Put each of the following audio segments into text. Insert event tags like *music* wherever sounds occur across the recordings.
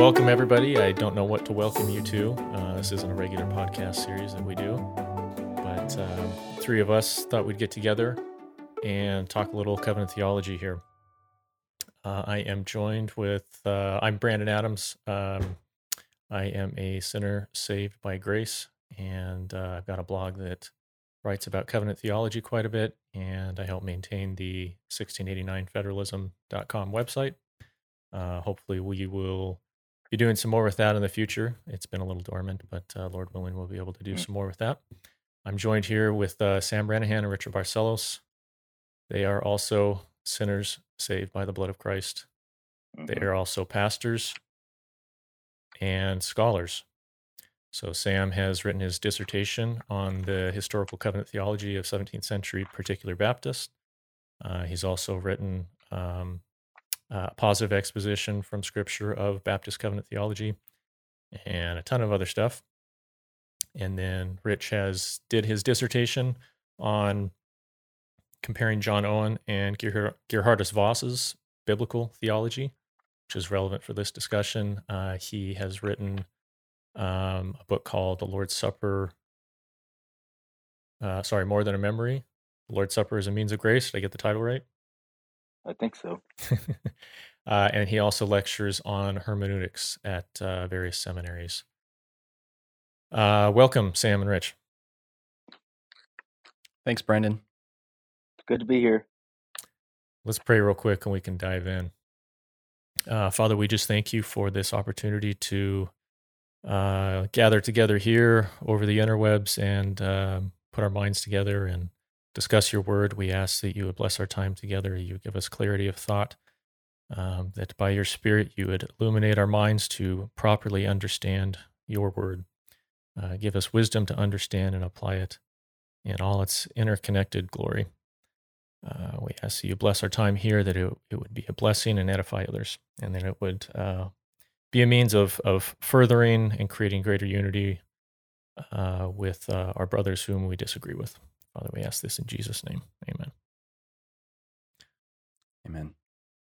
welcome everybody. I don't know what to welcome you to. Uh, this isn't a regular podcast series that we do, but um, three of us thought we'd get together and talk a little covenant theology here. Uh, I am joined with, uh, I'm Brandon Adams. Um, I am a sinner saved by grace, and uh, I've got a blog that writes about covenant theology quite a bit, and I help maintain the 1689federalism.com website. Uh, hopefully, we will be doing some more with that in the future. It's been a little dormant, but uh, Lord willing, we'll be able to do some more with that. I'm joined here with uh, Sam Renihan and Richard Barcellos. They are also sinners saved by the blood of Christ. They Mhm. are also pastors and scholars. So, Sam has written his dissertation on the historical covenant theology of 17th century particular Baptist. Uh, he's also written um, a positive exposition from Scripture of Baptist covenant theology and a ton of other stuff. And then Rich has did his dissertation on comparing John Owen and Gerhard- Geerhardus Vos's biblical theology, which is relevant for this discussion. Uh, he has written um, a book called The Lord's Supper. Uh, sorry, More Than a Memory. The Lord's Supper is a Means of Grace. Did I get the title right? I think so. *laughs* uh, and he also lectures on hermeneutics at uh, various seminaries. Uh, welcome, Sam and Rich. Thanks, Brandon. Good to be here. Let's pray real quick and we can dive in. Uh, Father, we just thank you for this opportunity to uh, gather together here over the interwebs and um put our minds together and discuss your word. We ask that you would bless our time together. You give us clarity of thought, um, that by your Spirit you would illuminate our minds to properly understand your word. Uh, give us wisdom to understand and apply it in all its interconnected glory. Uh, we ask that you bless our time here, that it, it would be a blessing and edify others, and that it would uh, be a means of, of furthering and creating greater unity uh, with uh, our brothers whom we disagree with. Father, we ask this in Jesus' name. Amen. Amen.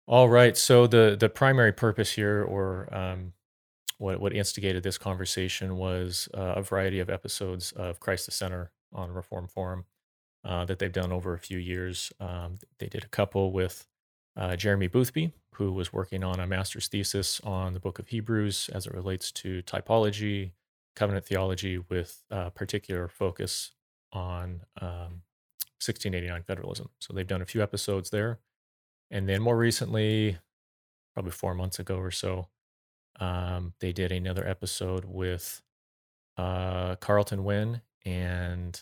All right. So the the primary purpose here, or um, what what instigated this conversation, was uh, a variety of episodes of Christ the Center on Reformed Forum uh, that they've done over a few years. Um, they did a couple with uh, Jeremy Boothby, who was working on a master's thesis on the Book of Hebrews as it relates to typology, covenant theology, with a particular focus on um, 1689 federalism. So they've done a few episodes there. And then more recently, probably four months ago or so, um, they did another episode with uh, Carlton Wynne and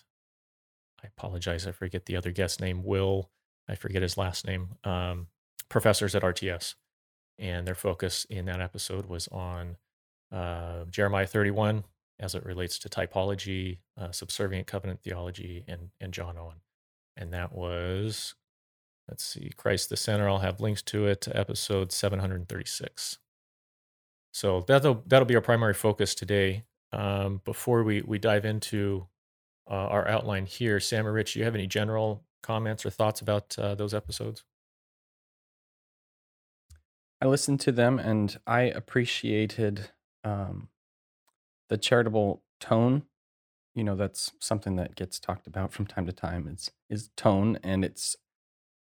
I apologize, I forget the other guest name, Will, I forget his last name, um, professors at RTS. And their focus in that episode was on uh, Jeremiah 31 as it relates to typology, uh, subservient covenant theology, and, and John Owen. And that was let's see, Christ the Center. I'll have links to it to episode 736. So that'll that'll be our primary focus today. Um, before we we dive into uh, our outline here, Sam or Rich, do you have any general comments or thoughts about uh, those episodes? I listened to them and I appreciated um, the charitable tone. You know, that's something that gets talked about from time to time. It's is tone, and it's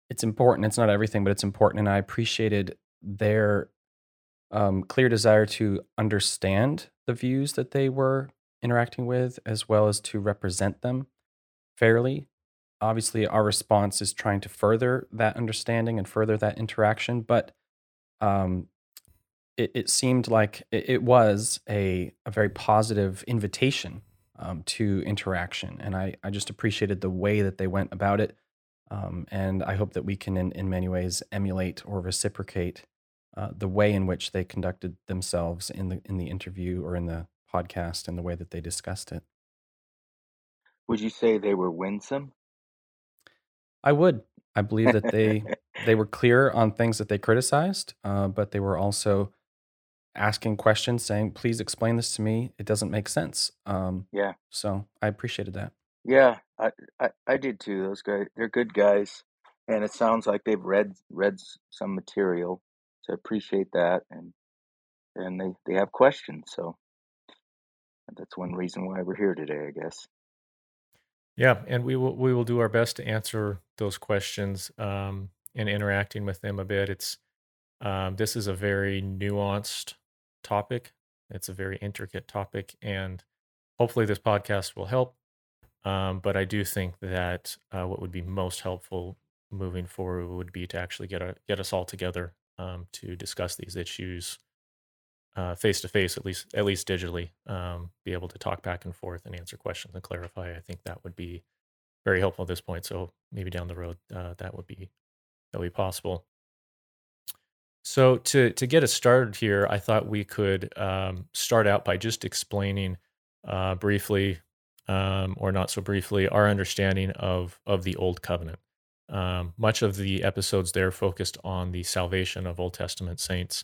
it's important. It's not everything, but it's important. And I appreciated their um, clear desire to understand the views that they were interacting with, as well as to represent them fairly. Obviously, our response is trying to further that understanding and further that interaction, but um, it, it seemed like it, it was a, a very positive invitation um, to interaction. And I, I just appreciated the way that they went about it. Um, and I hope that we can, in, in many ways, emulate or reciprocate uh, the way in which they conducted themselves in the in the interview or in the podcast and the way that they discussed it. Would you say they were winsome? I would. I believe that they *laughs* they were clear on things that they criticized, uh, but they were also asking questions, saying, "Please explain this to me. It doesn't make sense." Um, yeah, so I appreciated that. yeah, I, I I did too. Those guys, they're good guys, and it sounds like they've read read some material to appreciate that. And and they, they have questions. So that's one reason why we're here today, I guess. Yeah, and we will we will do our best to answer those questions um, and interacting with them a bit. It's um, this is a very nuanced topic. It's a very intricate topic, and hopefully, this podcast will help. Um, but I do think that uh, what would be most helpful moving forward would be to actually get a, get us all together um, to discuss these issues face to face, at least at least digitally, um, be able to talk back and forth and answer questions and clarify. I think that would be very helpful at this point. So maybe down the road uh, that would be that would be possible. So to to get us started here, I thought we could um, start out by just explaining uh, briefly, um, or not so briefly, our understanding of of the Old Covenant. Um, much of the episodes there focused on the salvation of Old Testament saints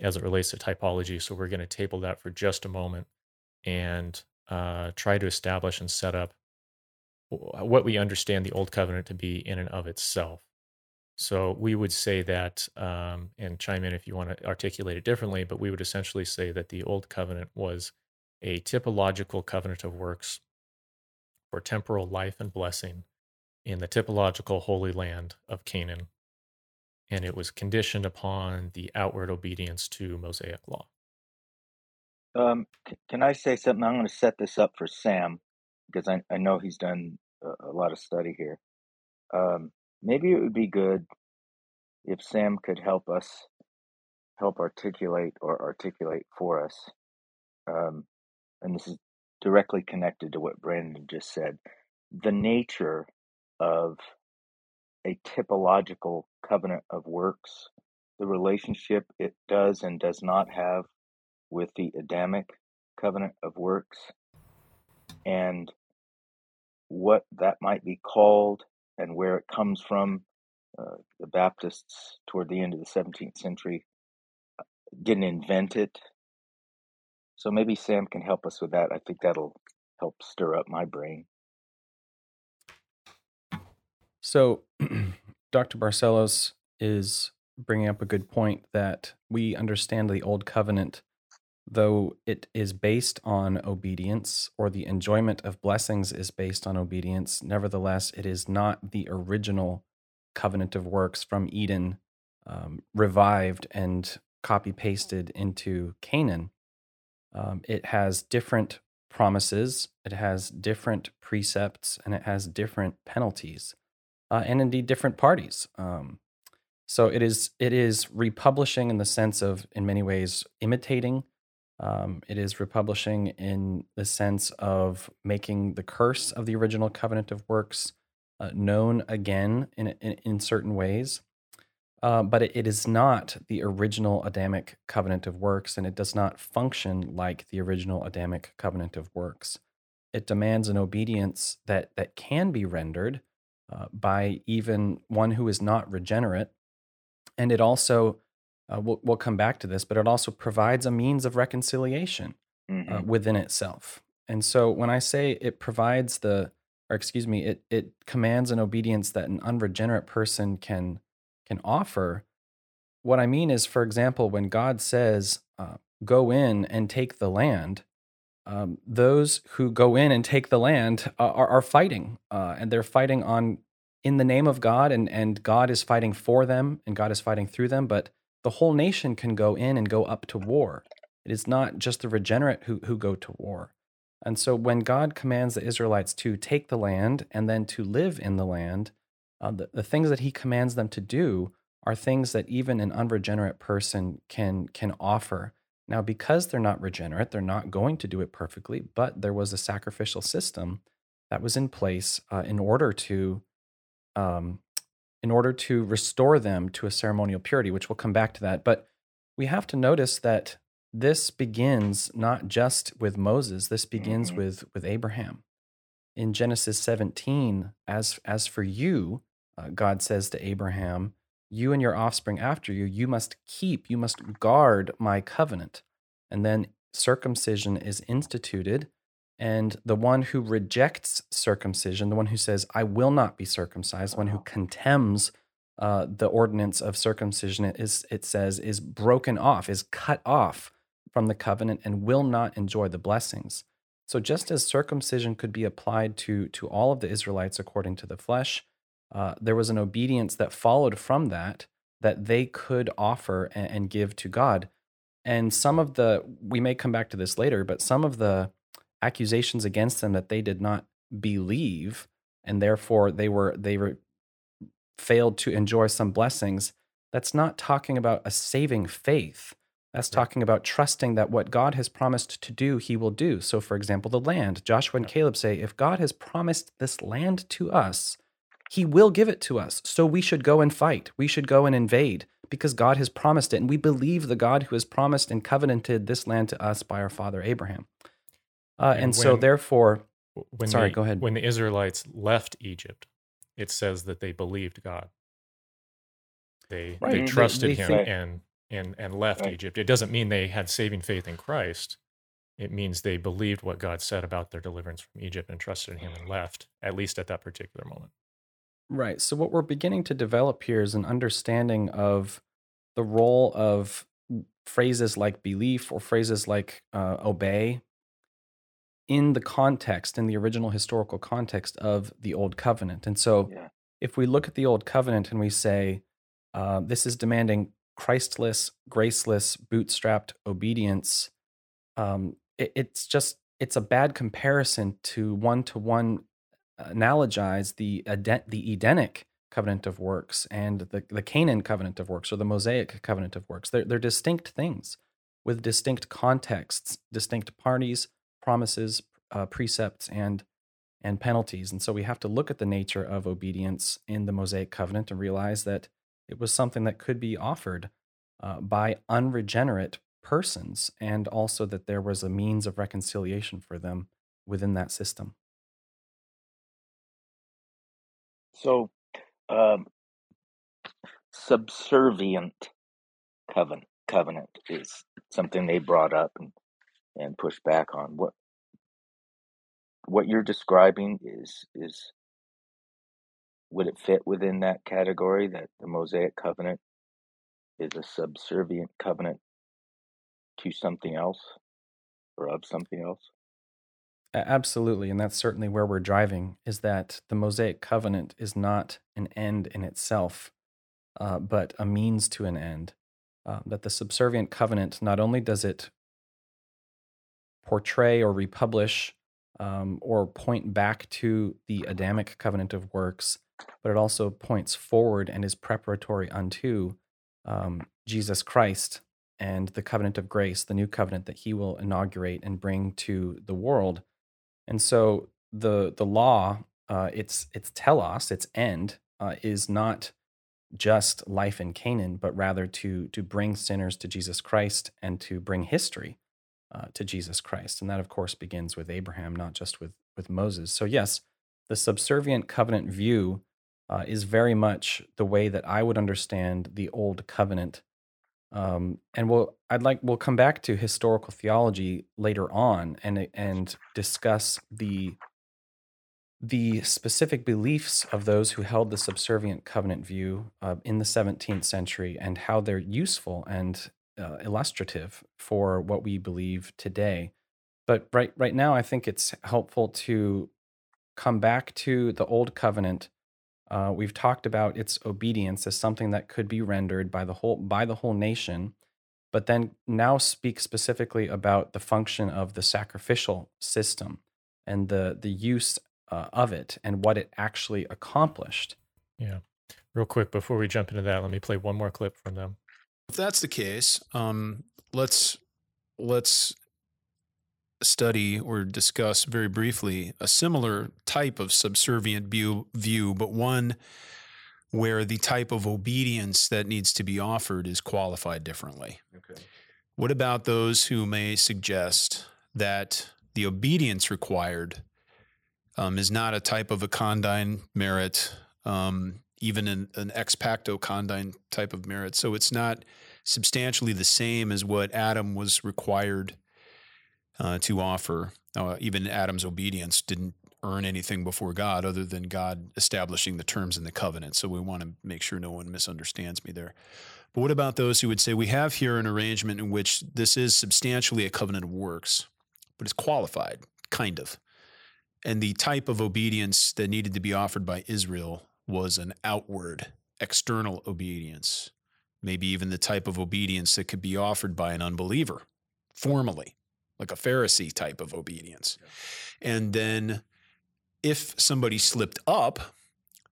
as it relates to typology. So we're going to table that for just a moment and uh, try to establish and set up what we understand the Old Covenant to be in and of itself. So we would say that, um, and chime in if you want to articulate it differently, but we would essentially say that the Old Covenant was a typological covenant of works for temporal life and blessing in the typological holy land of Canaan and it was conditioned upon the outward obedience to Mosaic law. Um, can I say something? I'm going to set this up for Sam because I, I know he's done a, a lot of study here. Um, maybe it would be good if Sam could help us help articulate or articulate for us. Um, and this is directly connected to what Brandon just said the nature of a typological covenant of works, the relationship it does and does not have with the Adamic covenant of works, and what that might be called and where it comes from. Uh, the Baptists, toward the end of the 17th century, uh, didn't invent it. So maybe Sam can help us with that. I think that'll help stir up my brain. So, *clears throat* Dr. Barcellos is bringing up a good point that we understand the Old Covenant, though it is based on obedience or the enjoyment of blessings is based on obedience. Nevertheless, it is not the original covenant of works from Eden um, revived and copy pasted into Canaan. Um, it has different promises, it has different precepts, and it has different penalties uh, and indeed different parties. Um, so it is it is republishing in the sense of, in many ways, imitating. Um, it is republishing in the sense of making the curse of the original covenant of works uh, known again in, in, in certain ways. Uh, but it, it is not the original Adamic covenant of works, and it does not function like the original Adamic covenant of works. It demands an obedience that that can be rendered, uh, by even one who is not regenerate. And it also, uh, we'll, we'll, come back to this, but it also provides a means of reconciliation uh, mm-hmm. uh, within itself. And so when I say it provides the, or excuse me, it, it commands an obedience that an unregenerate person can, can offer, what I mean is, for example, when God says, uh, go in and take the land, um, those who go in and take the land uh, are, are fighting, uh, and they're fighting on in the name of God, and and God is fighting for them, and God is fighting through them. But the whole nation can go in and go up to war. It is not just the regenerate who who go to war. And so, when God commands the Israelites to take the land and then to live in the land, uh, the, the things that He commands them to do are things that even an unregenerate person can can offer now, because they're not regenerate, they're not going to do it perfectly, but there was a sacrificial system that was in place uh, in order to um, in order to restore them to a ceremonial purity, which we'll come back to that. But we have to notice that this begins not just with Moses, this begins mm-hmm. with, with Abraham. In Genesis 17, as, as for you, uh, God says to Abraham, you and your offspring after you, you must keep, you must guard my covenant. And then circumcision is instituted. And the one who rejects circumcision, the one who says, I will not be circumcised, one who contemns uh, the ordinance of circumcision, is, it says, is broken off, is cut off from the covenant and will not enjoy the blessings. So just as circumcision could be applied to to all of the Israelites according to the flesh, uh, there was an obedience that followed from that that they could offer and, and give to God. And some of the we may come back to this later, but some of the accusations against them that they did not believe and therefore they were they were failed to enjoy some blessings that's not talking about a saving faith that's talking about trusting that what God has promised to do, he will do. So, for example, the land. Joshua and Caleb say, if God has promised this land to us, he will give it to us. So we should go and fight. We should go and invade because God has promised it. And we believe the God who has promised and covenanted this land to us by our father Abraham. Uh, and, and when, so, therefore, when sorry, the, go ahead. When the Israelites left Egypt, it says that they believed God. They, right. they trusted they, they him think, and and and left right. Egypt. It doesn't mean they had saving faith in Christ. It means they believed what God said about their deliverance from Egypt and trusted in him and left, at least at that particular moment. Right. So what we're beginning to develop here is an understanding of the role of phrases like belief or phrases like uh, obey in the context, in the original historical context of the Old Covenant. And so yeah. if we look at the Old Covenant and we say, uh, this is demanding Christless, graceless, bootstrapped obedience, um, it, it's just it's a bad comparison to one to one analogize the the Edenic covenant of works and the the Canaan covenant of works or the Mosaic covenant of works. They're they're distinct things with distinct contexts, distinct parties, promises, uh, precepts, and and penalties. And so we have to look at the nature of obedience in the Mosaic covenant and realize that it was something that could be offered uh, by unregenerate persons, and also that there was a means of reconciliation for them within that system. So, um, subservient covenant covenant is something they brought up and and push back on. What what you're describing is is would it fit within that category that the Mosaic covenant is a subservient covenant to something else or of something else? Absolutely, and that's certainly where we're driving. Is that the Mosaic covenant is not an end in itself, uh, but a means to an end. Uh, that the subservient covenant not only does it portray or republish um, or point back to the Adamic covenant of works, but it also points forward and is preparatory unto um, Jesus Christ and the covenant of grace, the new covenant that he will inaugurate and bring to the world. And so the the law, uh, its its telos, its end, uh, is not just life in Canaan, but rather to to bring sinners to Jesus Christ and to bring history uh, to Jesus Christ. And that, of course, begins with Abraham, not just with, with Moses. So, yes, the subservient covenant view uh, is very much the way that I would understand the old covenant. Um, and we'll, I'd like, we'll come back to historical theology later on and, and discuss the, the specific beliefs of those who held the subservient covenant view uh, in the 17th century and how they're useful and uh, illustrative for what we believe today. But right right now, I think it's helpful to come back to the old covenant. Uh, we've talked about its obedience as something that could be rendered by the whole by the whole nation, but then now speak specifically about the function of the sacrificial system and the the use uh, of it and what it actually accomplished. Yeah. Real quick before we jump into that, let me play one more clip from them. If that's the case, um, let's let's study or discuss very briefly a similar type of subservient view, view, but one where the type of obedience that needs to be offered is qualified differently. Okay. What about those who may suggest that the obedience required um, is not a type of a condign merit, um, even an, an ex pacto condign type of merit? So it's not substantially the same as what Adam was required uh, to offer. Uh, even Adam's obedience didn't earn anything before God other than God establishing the terms in the covenant. So we want to make sure no one misunderstands me there. But what about those who would say we have here an arrangement in which this is substantially a covenant of works, but it's qualified, kind of. And the type of obedience that needed to be offered by Israel was an outward, external obedience, maybe even the type of obedience that could be offered by an unbeliever formally, like a Pharisee type of obedience. And then if somebody slipped up,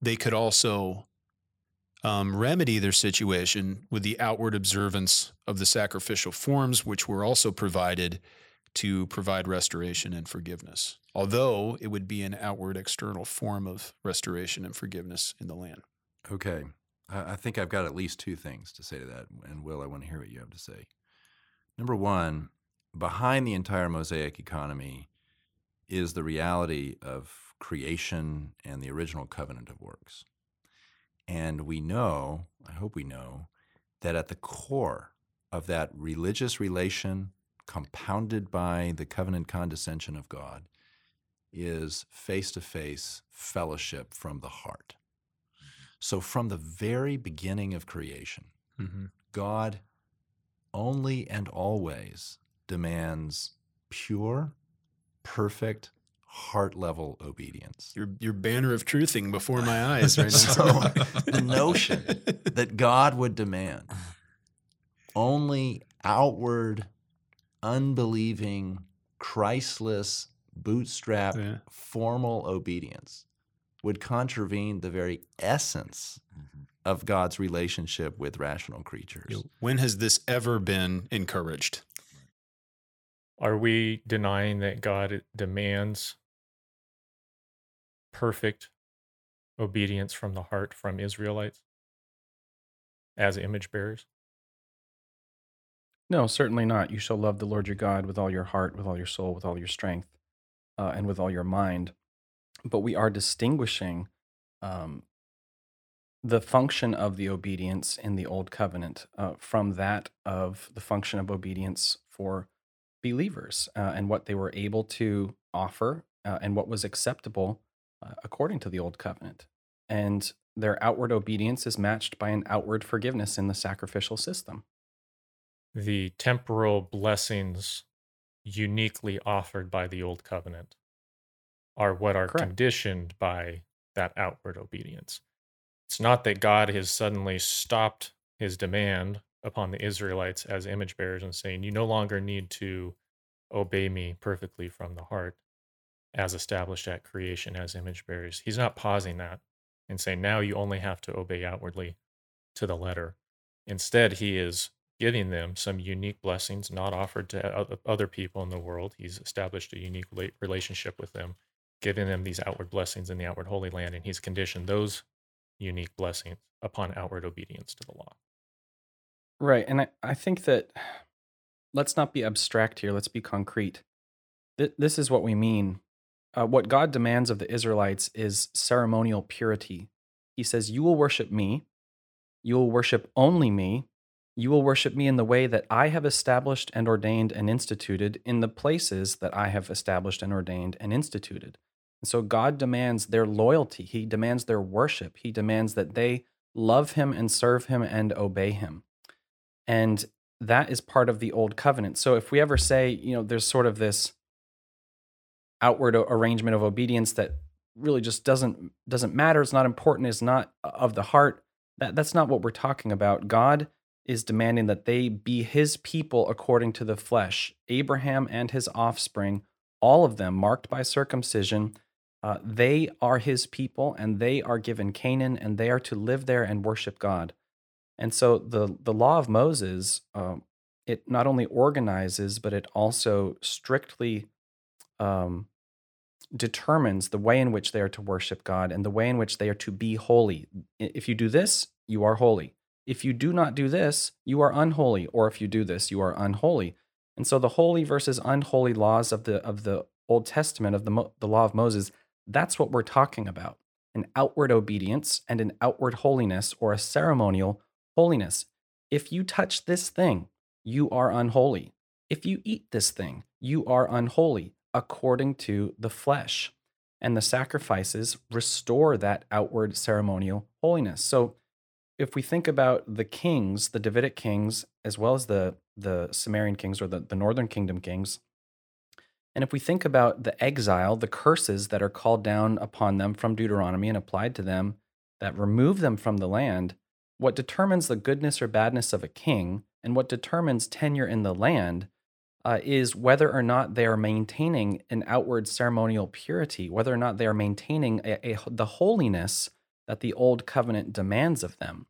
they could also um, remedy their situation with the outward observance of the sacrificial forms, which were also provided to provide restoration and forgiveness, although it would be an outward external form of restoration and forgiveness in the land. Okay. I think I've got at least two things to say to that. And Will, I want to hear what you have to say. Number one, behind the entire Mosaic economy is the reality of creation and the original covenant of works. And we know, I hope we know, that at the core of that religious relation, compounded by the covenant condescension of God, is face to face fellowship from the heart. So, from the very beginning of creation, mm-hmm. God only and always demands pure, perfect, heart level obedience. Your your banner of truthing before my *laughs* eyes right now. so the notion that God would demand *laughs* only outward, unbelieving, Christless, bootstrap, yeah. formal obedience would contravene the very essence mm-hmm. of God's relationship with rational creatures. When has this ever been encouraged? Are we denying that God demands perfect obedience from the heart from Israelites as image bearers? No, certainly not. You shall love the Lord your God with all your heart, with all your soul, with all your strength, uh, and with all your mind. But we are distinguishing um, the function of the obedience in the Old Covenant uh, from that of the function of obedience for believers uh, and what they were able to offer uh, and what was acceptable uh, according to the old covenant. And their outward obedience is matched by an outward forgiveness in the sacrificial system. The temporal blessings uniquely offered by the old covenant are what are Correct. conditioned by that outward obedience. It's not that God has suddenly stopped his demand upon the Israelites as image bearers and saying, You no longer need to obey me perfectly from the heart as established at creation as image bearers. He's not pausing that and saying, Now you only have to obey outwardly to the letter. Instead, he is giving them some unique blessings not offered to other people in the world. He's established a unique relationship with them, giving them these outward blessings in the outward holy land, and he's conditioned those unique blessings upon outward obedience to the law. Right. And I, I think that let's not be abstract here, let's be concrete. Th- this is what we mean. Uh, what God demands of the Israelites is ceremonial purity. He says, You will worship me, you will worship only me, you will worship me in the way that I have established and ordained and instituted in the places that I have established and ordained and instituted. And so God demands their loyalty. He demands their worship. He demands that they love Him and serve Him and obey Him. And that is part of the old covenant. So if we ever say, you know, there's sort of this outward arrangement of obedience that really just doesn't doesn't matter, it's not important, it's not of the heart, that that's not what we're talking about. God is demanding that they be his people according to the flesh. Abraham and his offspring, all of them marked by circumcision, uh, they are his people and they are given Canaan and they are to live there and worship God. And so the the law of Moses, um, it not only organizes, but it also strictly um, determines the way in which they are to worship God and the way in which they are to be holy. If you do this, you are holy. If you do not do this, you are unholy. Or if you do this, you are unholy. And so the holy versus unholy laws of the of the Old Testament of the the law of Moses, that's what we're talking about. An outward obedience and an outward holiness or a ceremonial holiness. If you touch this thing, you are unholy. If you eat this thing, you are unholy according to the flesh. And the sacrifices restore that outward ceremonial holiness. So if we think about the kings, the Davidic kings, as well as the the Samarian kings or the, the northern kingdom kings, and if we think about the exile, the curses that are called down upon them from Deuteronomy and applied to them that remove them from the land, what determines the goodness or badness of a king and what determines tenure in the land uh, is whether or not they are maintaining an outward ceremonial purity, whether or not they are maintaining a, a, the holiness that the old covenant demands of them.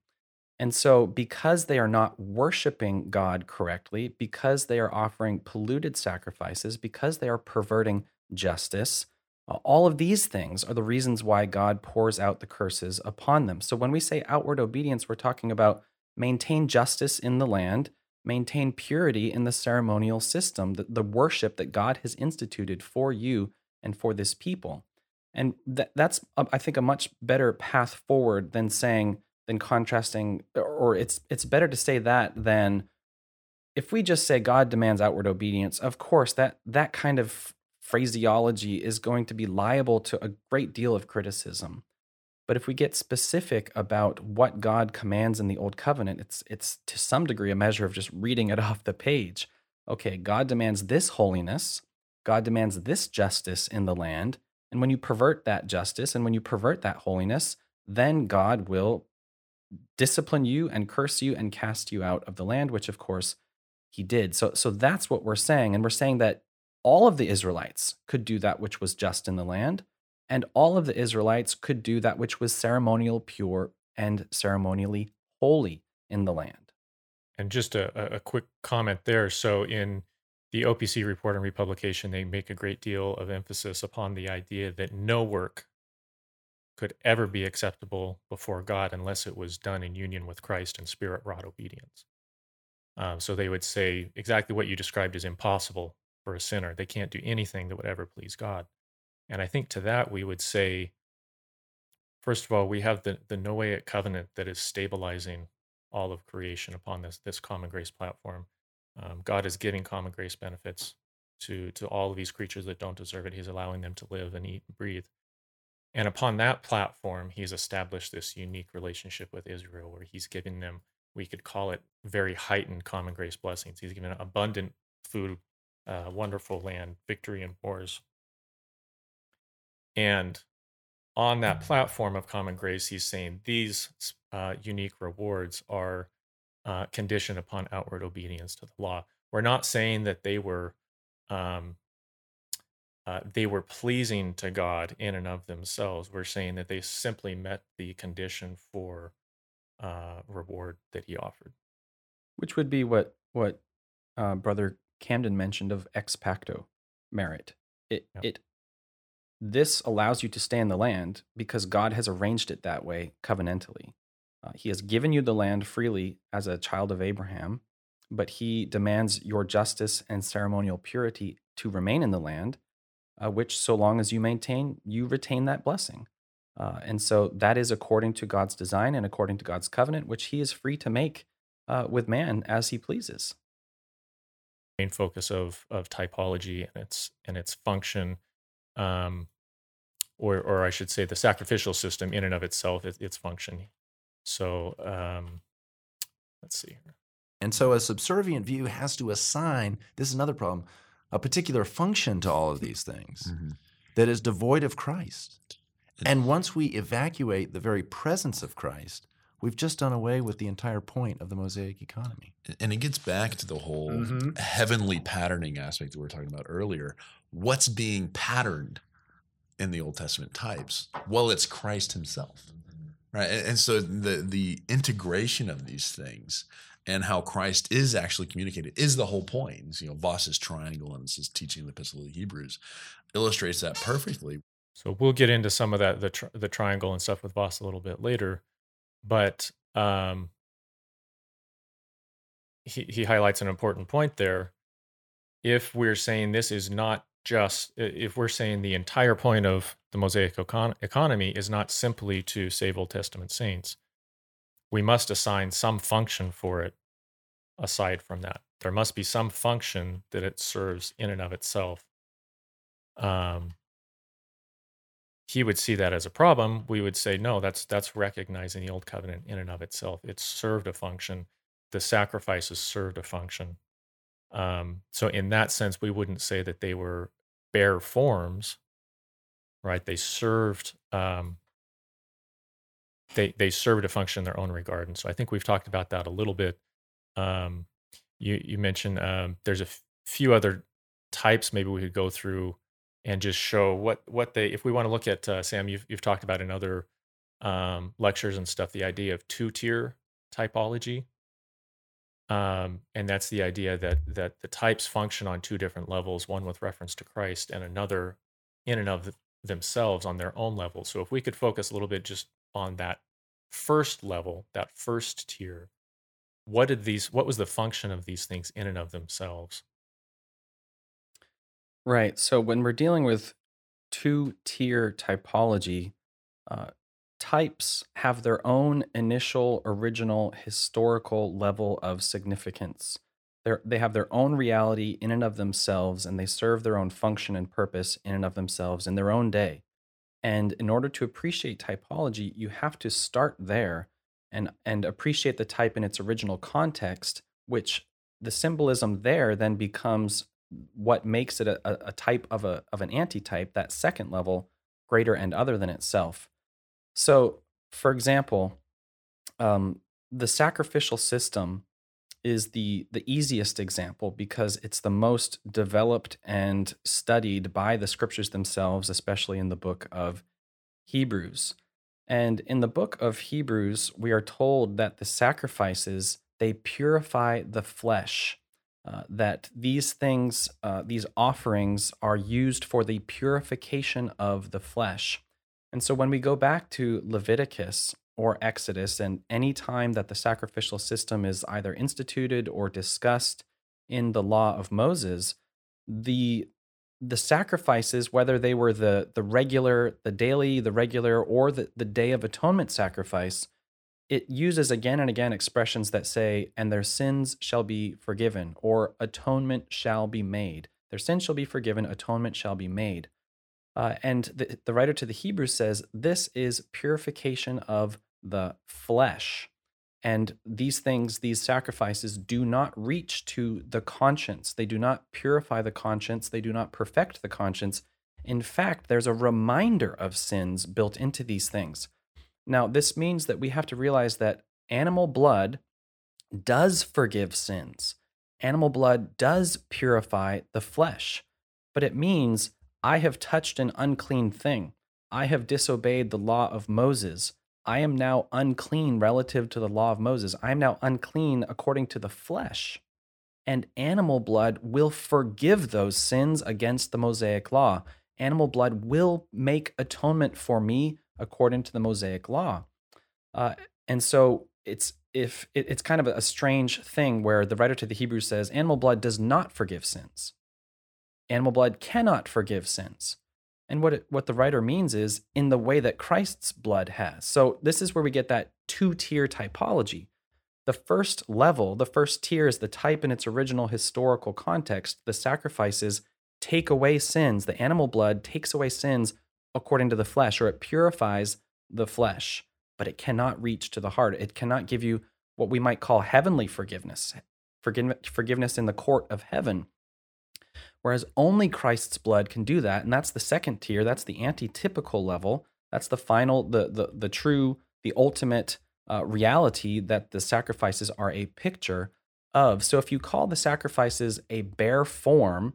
And so, because they are not worshiping God correctly, because they are offering polluted sacrifices, because they are perverting justice, uh, all of these things are the reasons why God pours out the curses upon them. So, when we say outward obedience, we're talking about maintain justice in the land, maintain purity in the ceremonial system, the, the worship that God has instituted for you and for this people. And that, that's, I think, a much better path forward than saying, than contrasting, or it's it's better to say that than if we just say God demands outward obedience. Of course, that that kind of phraseology is going to be liable to a great deal of criticism. But if we get specific about what God commands in the Old Covenant, it's it's to some degree a measure of just reading it *laughs* off the page. Okay, God demands this holiness, God demands this justice in the land, and when you pervert that justice and when you pervert that holiness, then God will discipline you and curse you and cast you out of the land, which of course he did. So so that's what we're saying and we're saying that all of the Israelites could do that which was just in the land and all of the Israelites could do that which was ceremonial pure and ceremonially holy in the land. And just a, a quick comment there. So, in the OPC report and republication, they make a great deal of emphasis upon the idea that no work could ever be acceptable before God unless it was done in union with Christ and spirit wrought obedience. Um, so they would say exactly what you described is impossible for a sinner. They can't do anything that would ever please God. And I think to that we would say, first of all, we have the, the Noahic covenant that is stabilizing all of creation upon this, this common grace platform. Um, God is giving common grace benefits to, to all of these creatures that don't deserve it. He's allowing them to live and eat and breathe. And upon that platform, he's established this unique relationship with Israel where he's giving them, we could call it very heightened common grace blessings. He's given abundant food, uh, wonderful land, victory in wars, and on that platform of common grace, he's saying these uh, unique rewards are uh, conditioned upon outward obedience to the law. We're not saying that they were um, uh, they were pleasing to God in and of themselves. We're saying that they simply met the condition for uh, reward that He offered, which would be what what uh, Brother Camden mentioned of ex pacto merit. It yep. it this allows you to stay in the land because God has arranged it that way covenantally. Uh, he has given you the land freely as a child of Abraham, but he demands your justice and ceremonial purity to remain in the land, uh, which, so long as you maintain, you retain that blessing. Uh, and so that is according to God's design and according to God's covenant, which he is free to make uh, with man as he pleases. Main focus of of typology and its and its function um, or or I should say the sacrificial system in and of itself, it, its function. So um, let's see here. And so a subservient view has to assign, this is another problem, a particular function to all of these things mm-hmm. that is devoid of Christ. And once we evacuate the very presence of Christ, we've just done away with the entire point of the Mosaic economy. And it gets back to the whole mm-hmm. heavenly patterning aspect that we were talking about earlier. What's being patterned in the Old Testament types? Well, it's Christ Himself, right? And, and so the the integration of these things and how Christ is actually communicated is the whole point. You know, Vos's triangle and his teaching in the Epistle of the Hebrews illustrates that perfectly. So we'll get into some of that the tri- the triangle and stuff with Voss a little bit later, but um, he he highlights an important point there. If we're saying this is not just if we're saying the entire point of the Mosaic econ- economy is not simply to save Old Testament saints, we must assign some function for it aside from that. There must be some function that it serves in and of itself. Um, he would see that as a problem. We would say, no, that's that's recognizing the old covenant in and of itself. It served a function. The sacrifices served a function. Um, so in that sense, we wouldn't say that they were bare forms, right? They served um, they they served a function in their own regard. And so I think we've talked about that a little bit. Um, you you mentioned um, there's a f- few other types maybe we could go through and just show what what they if we want to look at uh, Sam you've you've talked about in other um, lectures and stuff the idea of two tier typology. Um, and that's the idea that that the types function on two different levels one with reference to Christ and another in and of themselves on their own level. So if we could focus a little bit just on that first level that first tier what did these what was the function of these things in and of themselves Right. So when we're dealing with two tier typology, uh, types have their own initial, original, historical level of significance. They're, they have their own reality in and of themselves, and they serve their own function and purpose in and of themselves in their own day. And in order to appreciate typology, you have to start there and, and appreciate the type in its original context, which the symbolism there then becomes what makes it a, a type of a of an antitype, that second level, greater and other than itself. So, for example, um, the sacrificial system is the the easiest example because it's the most developed and studied by the scriptures themselves, especially in the book of Hebrews. And in the book of Hebrews, we are told that the sacrifices they purify the flesh uh, that these things, uh, these offerings, are used for the purification of the flesh. And so when we go back to Leviticus or Exodus, and any time that the sacrificial system is either instituted or discussed in the law of Moses, the the sacrifices, whether they were the the regular, the daily, the regular, or the, the day of atonement sacrifice, it uses again and again expressions that say, and their sins shall be forgiven, or atonement shall be made. Their sins shall be forgiven, atonement shall be made. Uh, and the, the writer to the Hebrews says, this is purification of the flesh. And these things, these sacrifices, do not reach to the conscience. They do not purify the conscience. They do not perfect the conscience. In fact, there's a reminder of sins built into these things. Now, this means that we have to realize that animal blood does forgive sins. Animal blood does purify the flesh, but it means I have touched an unclean thing. I have disobeyed the law of Moses. I am now unclean relative to the law of Moses. I am now unclean according to the flesh. And animal blood will forgive those sins against the Mosaic law. Animal blood will make atonement for me according to the Mosaic law. Uh, and so it's if it, it's kind of a strange thing where the writer to the Hebrews says animal blood does not forgive sins. Animal blood cannot forgive sins. And what it, what the writer means is in the way that Christ's blood has. So this is where we get that two-tier typology. The first level, the first tier is the type in its original historical context. The sacrifices take away sins. The animal blood takes away sins according to the flesh, or it purifies the flesh, but it cannot reach to the heart. It cannot give you what we might call heavenly forgiveness, forgiveness in the court of heaven. Whereas only Christ's blood can do that, and that's the second tier. That's the antitypical level. That's the final, the the the true, the ultimate uh, reality that the sacrifices are a picture of. So if you call the sacrifices a bare form,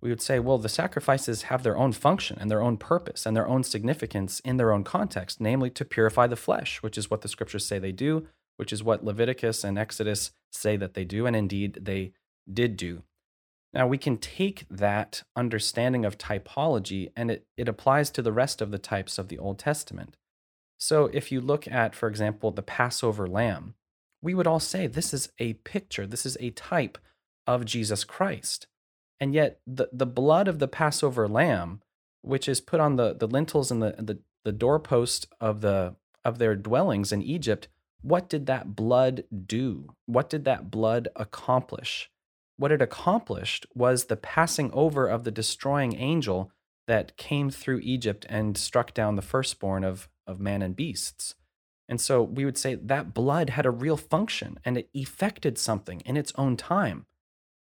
we would say, well, the sacrifices have their own function and their own purpose and their own significance in their own context, namely to purify the flesh, which is what the scriptures say they do, which is what Leviticus and Exodus say that they do, and indeed they did do. Now, we can take that understanding of typology and it, it applies to the rest of the types of the Old Testament. So, if you look at, for example, the Passover lamb, we would all say this is a picture, this is a type of Jesus Christ. And yet the, the blood of the Passover lamb, which is put on the, the lintels and the, the, the doorpost of the of their dwellings in Egypt, what did that blood do? What did that blood accomplish? What it accomplished was the passing over of the destroying angel that came through Egypt and struck down the firstborn of, of man and beasts. And so we would say that blood had a real function and it effected something in its own time.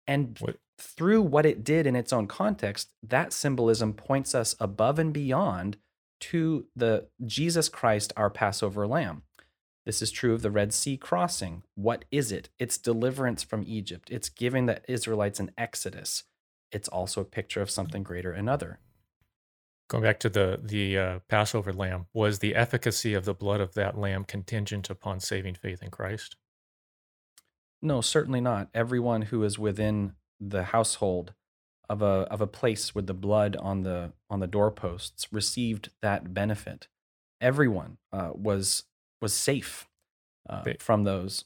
And what? through what it did in its own context, that symbolism points us above and beyond to the Jesus Christ, our Passover lamb. This is true of the Red Sea crossing. What is it? It's deliverance from Egypt. It's giving the Israelites an exodus. It's also a picture of something greater another. Going back to the the uh, Passover lamb, was the efficacy of the blood of that lamb contingent upon saving faith in Christ? No, certainly not. Everyone who is within the household of a of a place with the blood on the on the doorposts received that benefit. Everyone uh, was was safe uh, they, from those.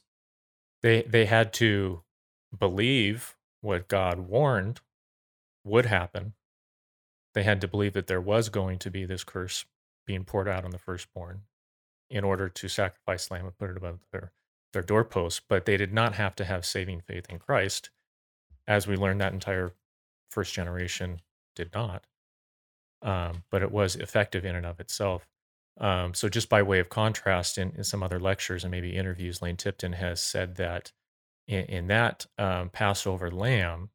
They they had to believe what God warned would happen. They had to believe that there was going to be this curse being poured out on the firstborn in order to sacrifice lamb and put it above their their doorposts. But they did not have to have saving faith in Christ, as we learned that entire first generation did not. Um, but it was effective in and of itself. Um, so, just by way of contrast, in, in, some other lectures and maybe interviews, Lane Tipton has said that in, in that um, Passover lamb,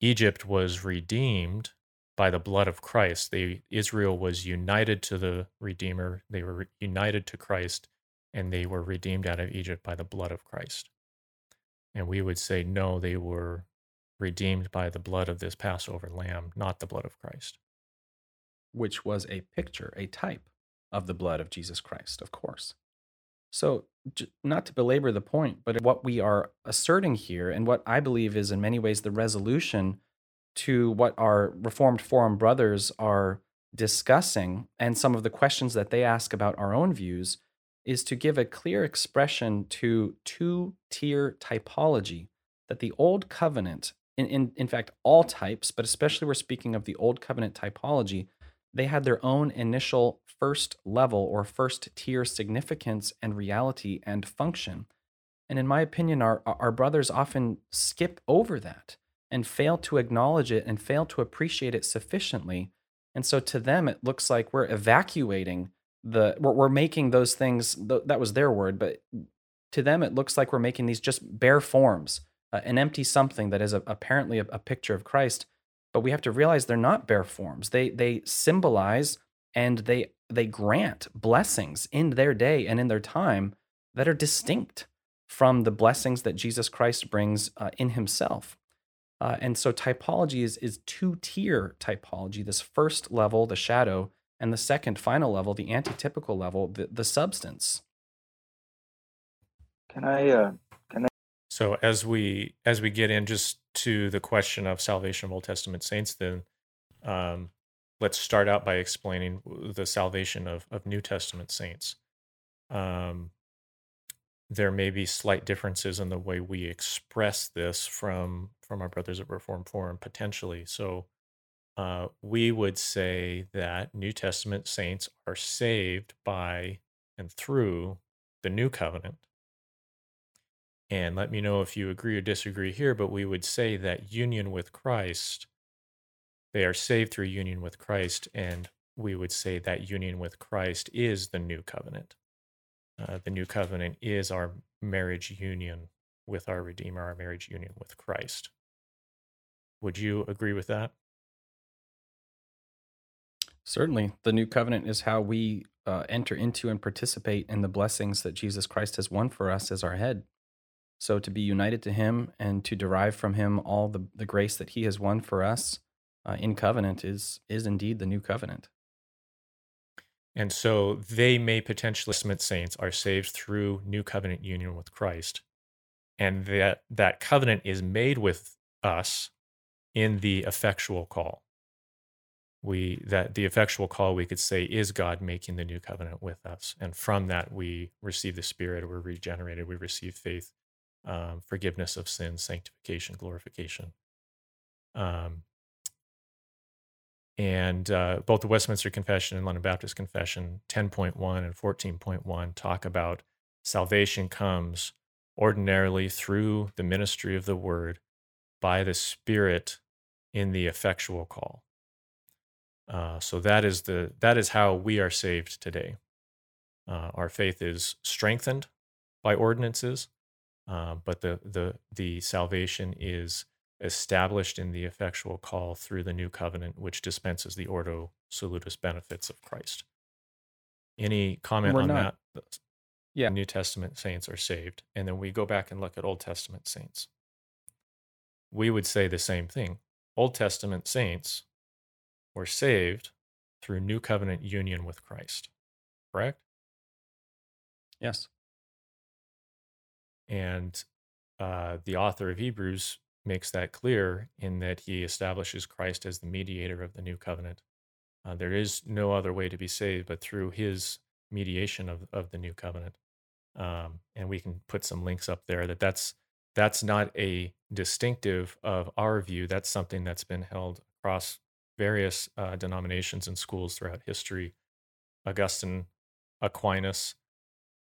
Egypt was redeemed by the blood of Christ. They, Israel was united to the Redeemer, they were re- united to Christ, and they were redeemed out of Egypt by the blood of Christ. And we would say, no, they were redeemed by the blood of this Passover lamb, not the blood of Christ. Which was a picture, a type of the blood of Jesus Christ, of course. So, not to belabor the point, but what we are asserting here, and what I believe is in many ways the resolution to what our Reformed Forum brothers are discussing, and some of the questions that they ask about our own views, is to give a clear expression to two tier typology that the Old Covenant, in, in, in fact, all types, but especially we're speaking of the Old Covenant typology, they had their own initial first level or first tier significance and reality and function. And in my opinion, our, our brothers often skip over that and fail to acknowledge it and fail to appreciate it sufficiently. And so to them, it looks like we're evacuating the, we're, we're making those things, that was their word, but to them, it looks like we're making these just bare forms, uh, an empty something that is a, apparently a, a picture of Christ but we have to realize they're not bare forms. They they symbolize and they they grant blessings in their day and in their time that are distinct from the blessings that Jesus Christ brings uh, in Himself. Uh, and so typology is is two tier typology. This first level, the shadow, and the second final level, the antitypical level, the, the substance. Can I uh, can I? So as we as we get in, just to the question of salvation of Old Testament saints, then um, let's start out by explaining the salvation of, of New Testament saints. Um, there may be slight differences in the way we express this from from our brothers at Reformed Forum potentially. So uh, we would say that New Testament saints are saved by and through the New Covenant and let me know if you agree or disagree here, but we would say that union with Christ, they are saved through union with Christ, and we would say that union with Christ is the new covenant. Uh, the new covenant is our marriage union with our Redeemer, our marriage union with Christ. Would you agree with that? Certainly. The new covenant is how we uh, enter into and participate in the blessings that Jesus Christ has won for us as our head. So to be united to Him and to derive from Him all the, the grace that He has won for us uh, in covenant is is indeed the new covenant. And so they may potentially, Smith saints are saved through new covenant union with Christ. And that, that covenant is made with us in the effectual call. We that the effectual call we could say is God making the new covenant with us. And from that we receive the Spirit, we're regenerated, we receive faith um, forgiveness of sins, sanctification, glorification. Um, and uh, both the Westminster Confession and London Baptist Confession 10.1 and 14.1 talk about salvation comes ordinarily through the ministry of the word by the Spirit in the effectual call. Uh, so that is the that is how we are saved today. Uh, our faith is strengthened by ordinances, uh, but the the the salvation is established in the effectual call through the new covenant, which dispenses the ordo salutis benefits of Christ. Any comment We're on not- that? Yeah. New Testament saints are saved, and then we go back and look at Old Testament saints. We would say the same thing. Old Testament saints were saved through new covenant union with Christ, correct? Yes. And uh, the author of Hebrews makes that clear in that he establishes Christ as the mediator of the new covenant. Uh, there is no other way to be saved but through his mediation of, of the new covenant. Um, and we can put some links up there that that's that's not a distinctive of our view. That's something that's been held across various uh, denominations and schools throughout history. Augustine, Aquinas,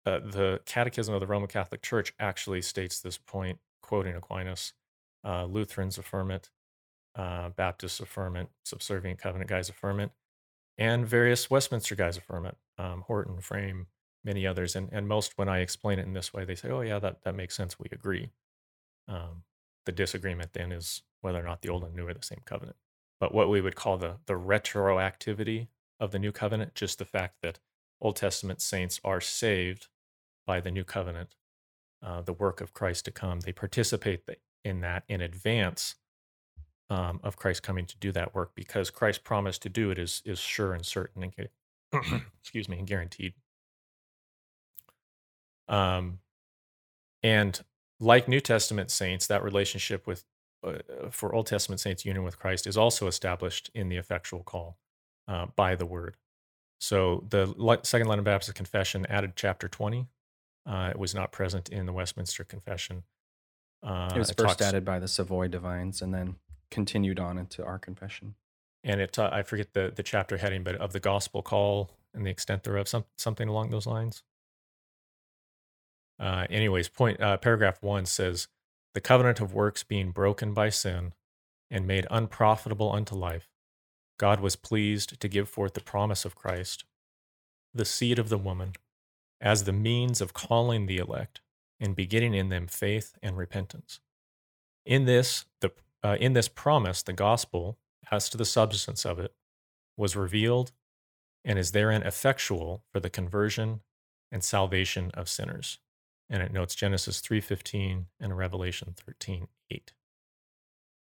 uh, the Catechism of the Roman Catholic Church actually states this point, quoting Aquinas. Uh, Lutherans affirm it, uh, Baptists affirm it, Subservient Covenant guys affirm it, and various Westminster guys affirm it. Um, Horton, Frame, many others, and and most when I explain it in this way, they say, "Oh yeah, that that makes sense. We agree." Um, the disagreement then is whether or not the old and new are the same covenant. But what we would call the the retroactivity of the new covenant, just the fact that Old Testament saints are saved by the new covenant, uh, the work of Christ to come. They participate in that in advance um, of Christ coming to do that work because Christ promised to do it is is sure and certain and *clears throat* excuse me and guaranteed. Um, and like New Testament saints, that relationship with uh, for Old Testament saints, union with Christ is also established in the effectual call uh, by the Word. So the Second London Baptist Confession added chapter twenty. Uh, it was not present in the Westminster Confession. Uh, it was first talks- added by the Savoy divines and then continued on into our confession. and it uh, I forget the the chapter heading, but of the gospel call and the extent thereof, some something along those lines. Uh, anyways, point uh, paragraph one says the covenant of works being broken by sin and made unprofitable unto life, God was pleased to give forth the promise of Christ, the seed of the woman, as the means of calling the elect and begetting in them faith and repentance. In this, the uh, in this promise, the gospel, as to the substance of it, was revealed and is therein effectual for the conversion and salvation of sinners. And it notes Genesis 3:15 and Revelation 13:8.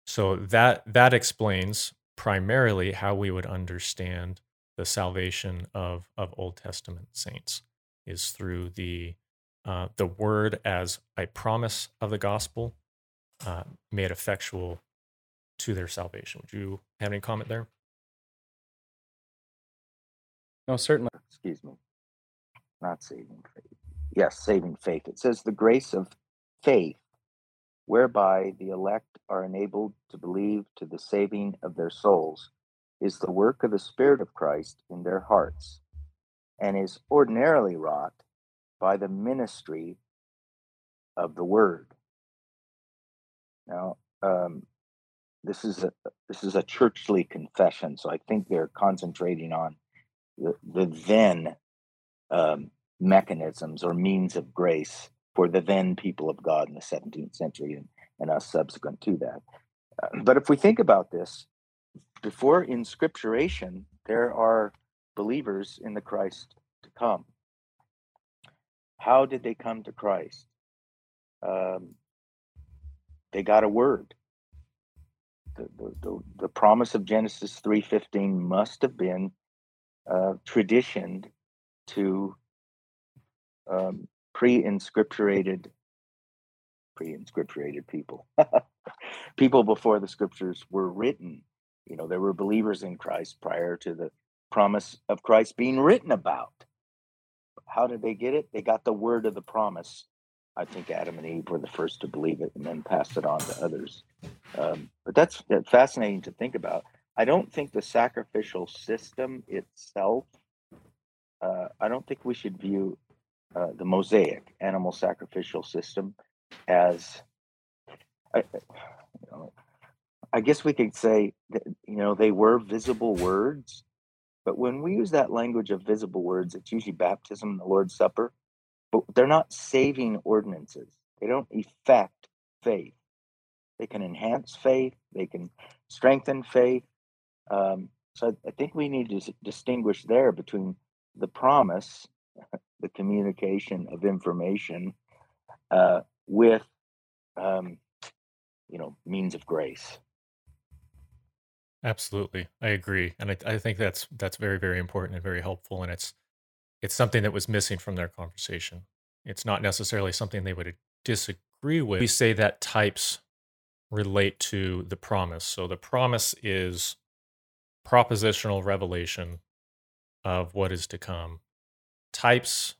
So that that explains primarily how we would understand the salvation of of Old Testament saints is through the uh, the word as a promise of the gospel uh, made effectual to their salvation. Would you have any comment there? No, certainly. excuse me, not saving faith. Yes, saving faith. It says the grace of faith, whereby the elect are enabled to believe to the saving of their souls, is the work of the Spirit of Christ in their hearts, and is ordinarily wrought by the ministry of the Word. Now, um, this is a this is a churchly confession, so I think they're concentrating on the, the then um, mechanisms or means of grace for the then people of God in the 17th century and, and us subsequent to that. Uh, but if we think about this, before inscripturation, there are believers in the Christ to come. How did they come to Christ? Um, they got a word. The, the, the, the promise of Genesis 3.15 must have been uh, traditioned to um, pre-inscripturated pre-inscripturated people *laughs* people before the scriptures were written you know there were believers in christ prior to the promise of christ being written about how did they get it they got the word of the promise i think adam and eve were the first to believe it and then passed it on to others um, but that's, fascinating to think about I don't think the sacrificial system itself. Uh, I don't think we should view uh, the Mosaic animal sacrificial system as. I, you know, I guess we could say that, you know, they were visible words, but when we use that language of visible words, it's usually baptism, the Lord's Supper, but they're not saving ordinances. They don't affect faith. They can enhance faith, they can strengthen faith. Um, so I, I think we need to distinguish there between the promise, *laughs* the communication of information, uh, with um, you know means of grace. Absolutely, I agree, and I, I think that's that's very very important and very helpful, and it's it's something that was missing from their conversation. It's not necessarily something they would disagree with. We say that types relate to the promise. So the promise is propositional revelation of what is to come. Types,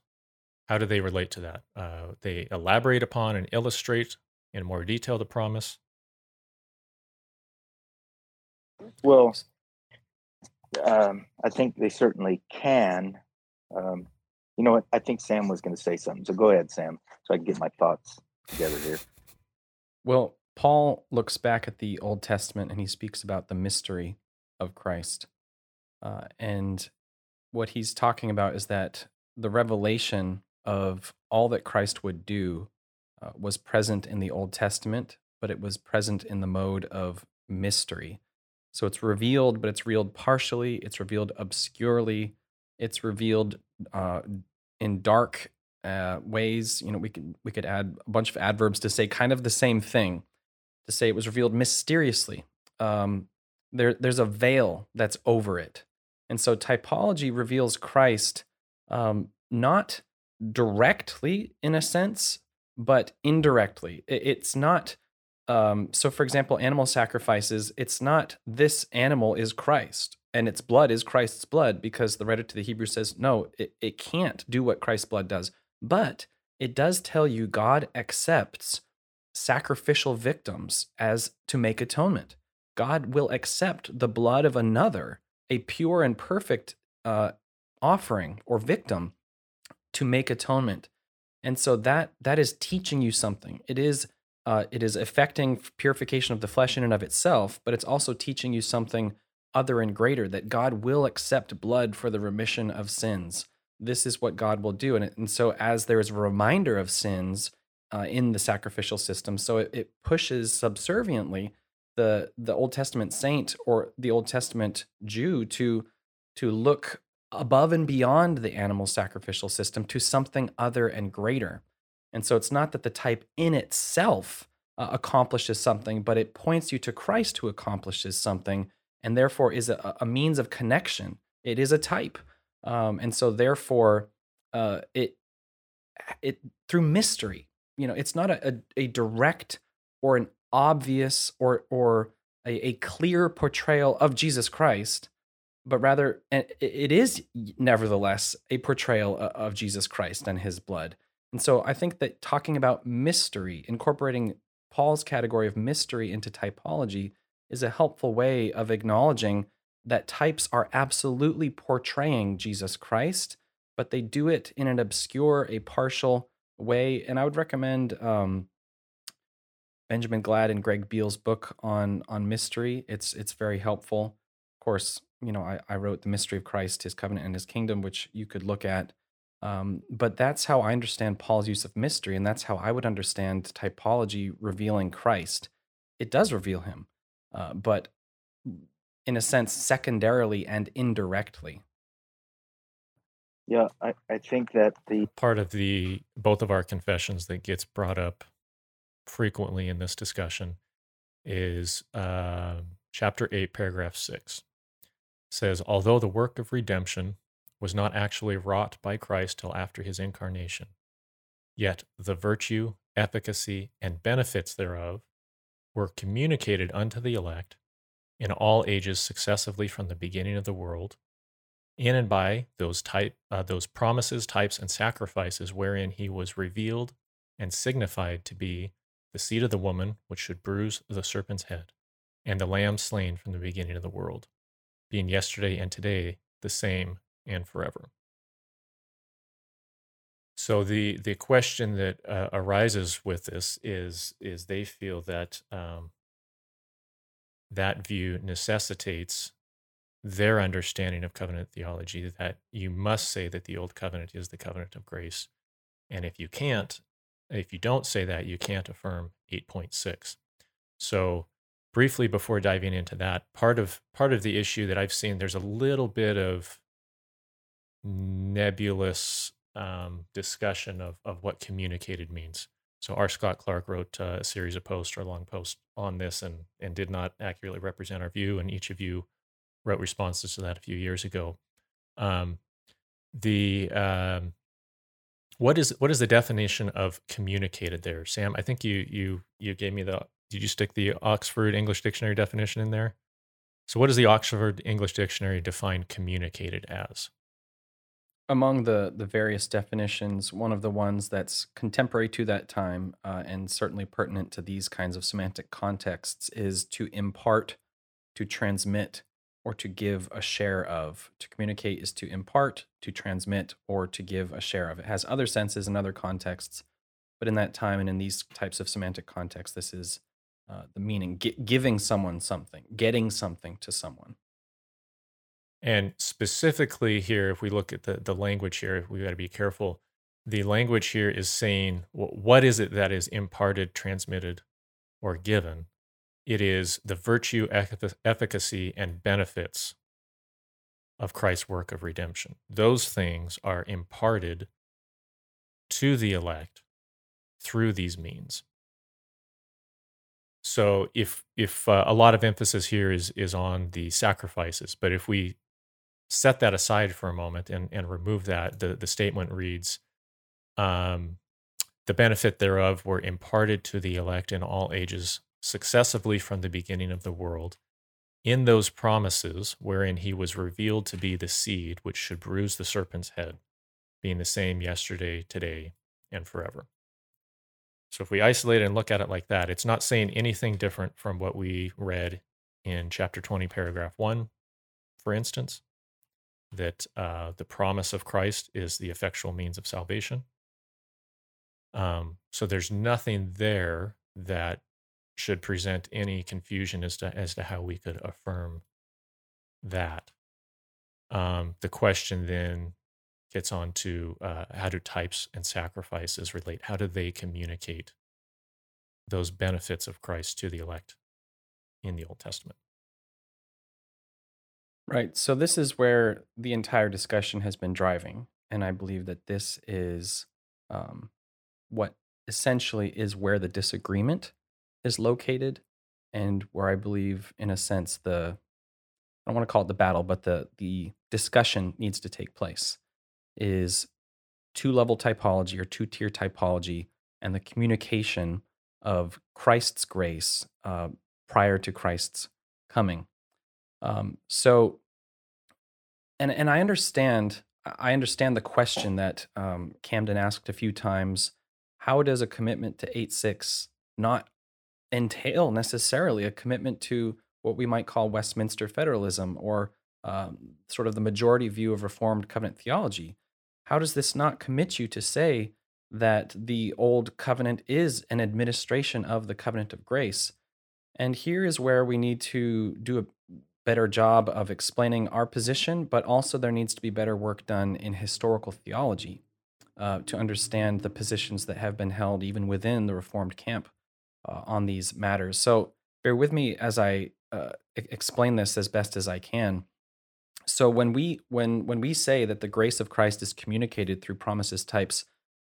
how do they relate to that? Uh, they elaborate upon and illustrate in more detail the promise. Well, um, I think they certainly can. Um, you know what? I think Sam was going to say something. So go ahead, Sam, so I can get my thoughts together here. Well, Paul looks back at the Old Testament and he speaks about the mystery of Christ. Uh, and what he's talking about is that the revelation of all that Christ would do uh, was present in the Old Testament, but it was present in the mode of mystery. So it's revealed, but it's revealed partially, it's revealed obscurely, it's revealed uh, in dark uh, ways. You know, we could we could add a bunch of adverbs to say kind of the same thing, to say it was revealed mysteriously. Um, there, there's a veil that's over it, and so typology reveals Christ um, not directly in a sense, but indirectly. It's not. Um, so, for example, animal sacrifices, it's not this animal is Christ and its blood is Christ's blood because the writer to the Hebrews says, no, it, it can't do what Christ's blood does. But it does tell you God accepts sacrificial victims as to make atonement. God will accept the blood of another, a pure and perfect uh, offering or victim, to make atonement. And so that that is teaching you something. It is uh, it is affecting purification of the flesh in and of itself, but it's also teaching you something other and greater that God will accept blood for the remission of sins. This is what God will do. And, and so, as there is a reminder of sins uh, in the sacrificial system, so it, it pushes subserviently the, the Old Testament saint or the Old Testament Jew to, to look above and beyond the animal sacrificial system to something other and greater. And so it's not that the type in itself uh, accomplishes something, but it points you to Christ who accomplishes something and therefore is a, a means of connection. It is a type. Um, and so therefore uh, it it through mystery, you know, it's not a, a, a direct or an obvious or or a, a clear portrayal of Jesus Christ, but rather it is nevertheless a portrayal of Jesus Christ and his blood. And so I think that talking about mystery, incorporating Paul's category of mystery into typology is a helpful way of acknowledging that types are absolutely portraying Jesus Christ, but they do it in an obscure, a partial way. And I would recommend um, Benjamin Gladd and Greg Beale's book on on mystery. It's it's very helpful. Of course, you know I, I wrote the mystery of Christ, His covenant, and His kingdom, which you could look at. Um, but that's how I understand Paul's use of mystery, and that's how I would understand typology revealing Christ. It does reveal Him, uh, but in a sense, secondarily and indirectly. Yeah, I, I think that the part of the both of our confessions that gets brought up frequently in this discussion is uh, chapter 8, paragraph 6. Says, Although the work of redemption was not actually wrought by Christ till after his incarnation, yet the virtue, efficacy, and benefits thereof were communicated unto the elect in all ages successively from the beginning of the world, in and by those type uh, those promises, types, and sacrifices wherein he was revealed and signified to be the seed of the woman which should bruise the serpent's head, and the lamb slain from the beginning of the world, being yesterday and today the same and forever. So the the question that uh, arises with this is is they feel that um, that view necessitates their understanding of covenant theology that you must say that the old covenant is the covenant of grace. And if you can't, if you don't say that, you can't affirm 8.6. So briefly before diving into that, part of part of the issue that I've seen, there's a little bit of nebulous um, discussion of of what communicated means. So R. Scott Clark wrote uh, a series of posts or long post on this and and did not accurately represent our view. And each of you wrote responses to that a few years ago. Um, the um, what is what is the definition of communicated there, Sam? I think you you you gave me the. Did you stick the Oxford English Dictionary definition in there? So, what does the Oxford English Dictionary define communicated as? Among the the various definitions, one of the ones that's contemporary to that time uh, and certainly pertinent to these kinds of semantic contexts is to impart, to transmit, or to give a share of. To communicate is to impart, to transmit, or to give a share of. It has other senses and other contexts, but in that time and in these types of semantic contexts, this is uh, the meaning: G- giving someone something, getting something to someone. And specifically here, if we look at the, the language here, we've got to be careful. The language here is saying what is it that is imparted, transmitted, or given? It is the virtue, efficacy, and benefits of Christ's work of redemption. Those things are imparted to the elect through these means. So if if uh, a lot of emphasis here is is on the sacrifices, but if we set that aside for a moment and, and remove that, the, the statement reads um, The benefit thereof were imparted to the elect in all ages, successively from the beginning of the world, in those promises wherein he was revealed to be the seed which should bruise the serpent's head, being the same yesterday, today, and forever. So if we isolate and look at it like that, it's not saying anything different from what we read in chapter 20, paragraph 1, for instance that uh, the promise of Christ is the effectual means of salvation. Um, so there's nothing there that should present any confusion as to as to how we could affirm that. Um, the question then gets on to uh, how do types and sacrifices relate? How do they communicate those benefits of Christ to the elect in the Old Testament? Right. So this is where the entire discussion has been driving, and I believe that this is um, what essentially is where the disagreement is located, and where I believe, in a sense, the I don't want to call it the battle, but the the discussion needs to take place. Is two level typology or two tier typology and the communication of Christ's grace uh, prior to Christ's coming. Um, so, and and I understand I understand the question that um, Camden asked a few times. How does a commitment to eight six not entail necessarily a commitment to what we might call Westminster federalism or um, sort of the majority view of Reformed covenant theology? How does this not commit you to say that the old covenant is an administration of the covenant of grace? And here is where we need to do a better job of explaining our position, but also there needs to be better work done in historical theology uh, to understand the positions that have been held even within the Reformed camp uh, on these matters. So bear with me as I uh, explain this as best as I can. So when we when when we say that the grace of Christ is communicated through promises, types,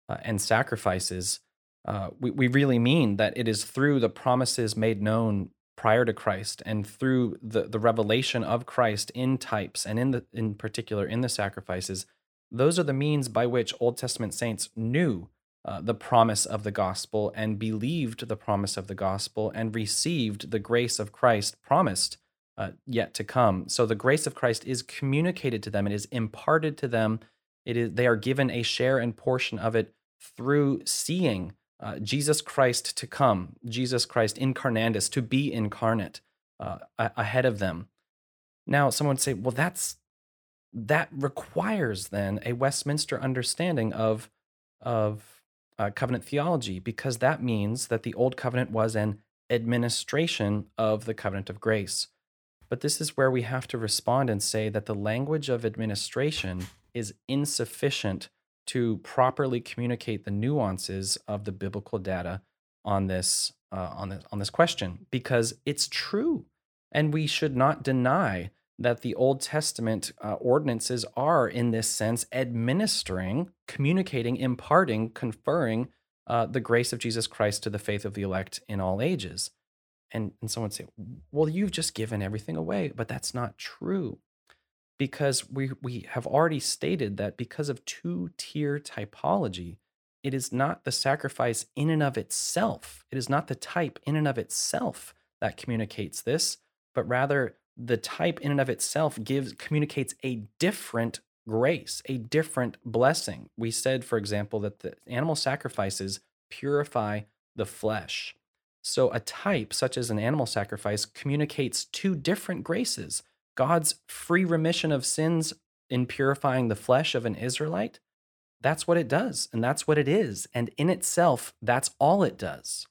uh, and sacrifices, uh, we, we really mean that it is through the promises made known prior to Christ and through the, the revelation of Christ in types and in the in particular in the sacrifices, those are the means by which Old Testament saints knew uh, the promise of the gospel and believed the promise of the gospel and received the grace of Christ promised uh, yet to come. So the grace of Christ is communicated to them, it is imparted to them. It is they are given a share and portion of it through seeing uh, Jesus Christ to come, Jesus Christ incarnatus, to be incarnate uh, ahead of them. Now, someone would say, well, that's that requires then a Westminster understanding of of uh, covenant theology because that means that the old covenant was an administration of the covenant of grace. But this is where we have to respond and say that the language of administration is insufficient to properly communicate the nuances of the biblical data on this uh, on this on this question because it's true, and we should not deny that the Old Testament uh, ordinances are, in this sense, administering, communicating, imparting, conferring uh, the grace of Jesus Christ to the faith of the elect in all ages. And, and someone say, well, you've just given everything away, but that's not true. Because we, we have already stated that because of two tier typology, it is not the sacrifice in and of itself, it is not the type in and of itself that communicates this, but rather the type in and of itself gives communicates a different grace, a different blessing. We said, for example, that the animal sacrifices purify the flesh. So a type, such as an animal sacrifice, communicates two different graces God's free remission of sins in purifying the flesh of an Israelite. That's what it does, and that's what it is. And in itself, that's all it does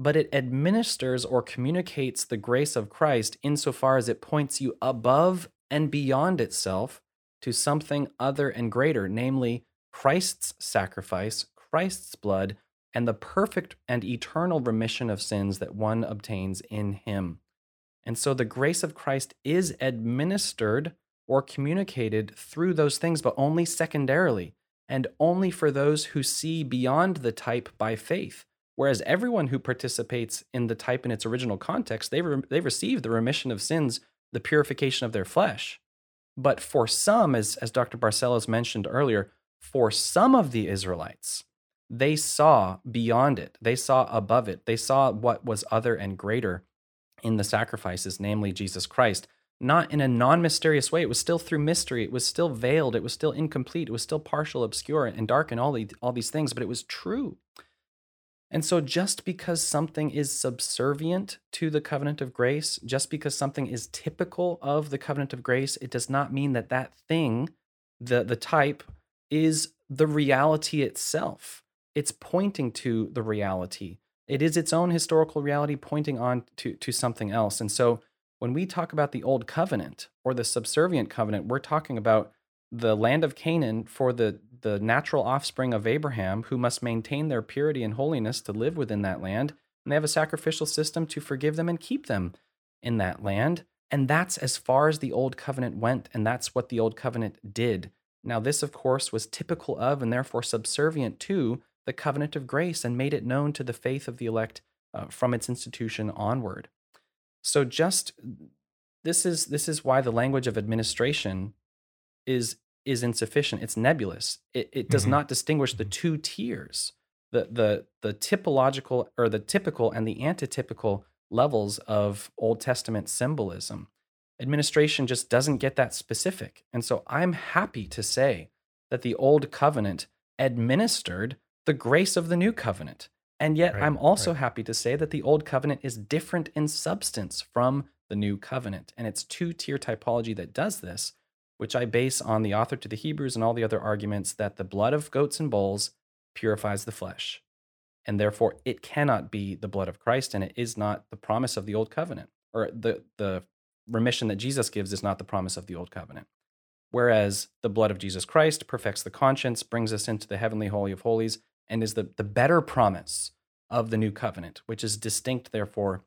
but it administers or communicates the grace of Christ insofar as it points you above and beyond itself to something other and greater, namely Christ's sacrifice, Christ's blood, and the perfect and eternal remission of sins that one obtains in him. And so the grace of Christ is administered or communicated through those things, but only secondarily, and only for those who see beyond the type by faith Whereas everyone who participates in the type in its original context, they, re- they receive the remission of sins, the purification of their flesh. But for some, as, as Dr. Barcellos mentioned earlier, for some of the Israelites, they saw beyond it, they saw above it, they saw what was other and greater in the sacrifices, namely Jesus Christ. Not in a non mysterious way. It was still through mystery. It was still veiled. It was still incomplete. It was still partial, obscure, and dark, and all, the, all these things, but it was true. And so, just because something is subservient to the covenant of grace, just because something is typical of the covenant of grace, it does not mean that that thing, the, the type, is the reality itself. It's pointing to the reality. It is its own historical reality pointing on to, to something else. And so, when we talk about the old covenant or the subservient covenant, we're talking about the land of Canaan for the the natural offspring of Abraham who must maintain their purity and holiness to live within that land. And they have a sacrificial system to forgive them and keep them in that land. And that's as far as the old covenant went. And that's what the old covenant did. Now, this, of course, was typical of and therefore subservient to the covenant of grace and made it known to the faith of the elect uh, from its institution onward. So, just this is this is why the language of administration is is insufficient. It's nebulous. It, it does mm-hmm. not distinguish the two tiers, the the the typological or the typical and the antitypical levels of Old Testament symbolism. Administration just doesn't get that specific. And so I'm happy to say that the old covenant administered the grace of the new covenant. And yet right, I'm also right. happy to say that the old covenant is different in substance from the new covenant. And it's two tier typology that does this which I base on the author to the Hebrews and all the other arguments that the blood of goats and bulls purifies the flesh. And therefore, it cannot be the blood of Christ, and it is not the promise of the old covenant, or the, the remission that Jesus gives is not the promise of the old covenant. Whereas the blood of Jesus Christ perfects the conscience, brings us into the heavenly holy of holies, and is the, the better promise of the new covenant, which is distinct, therefore,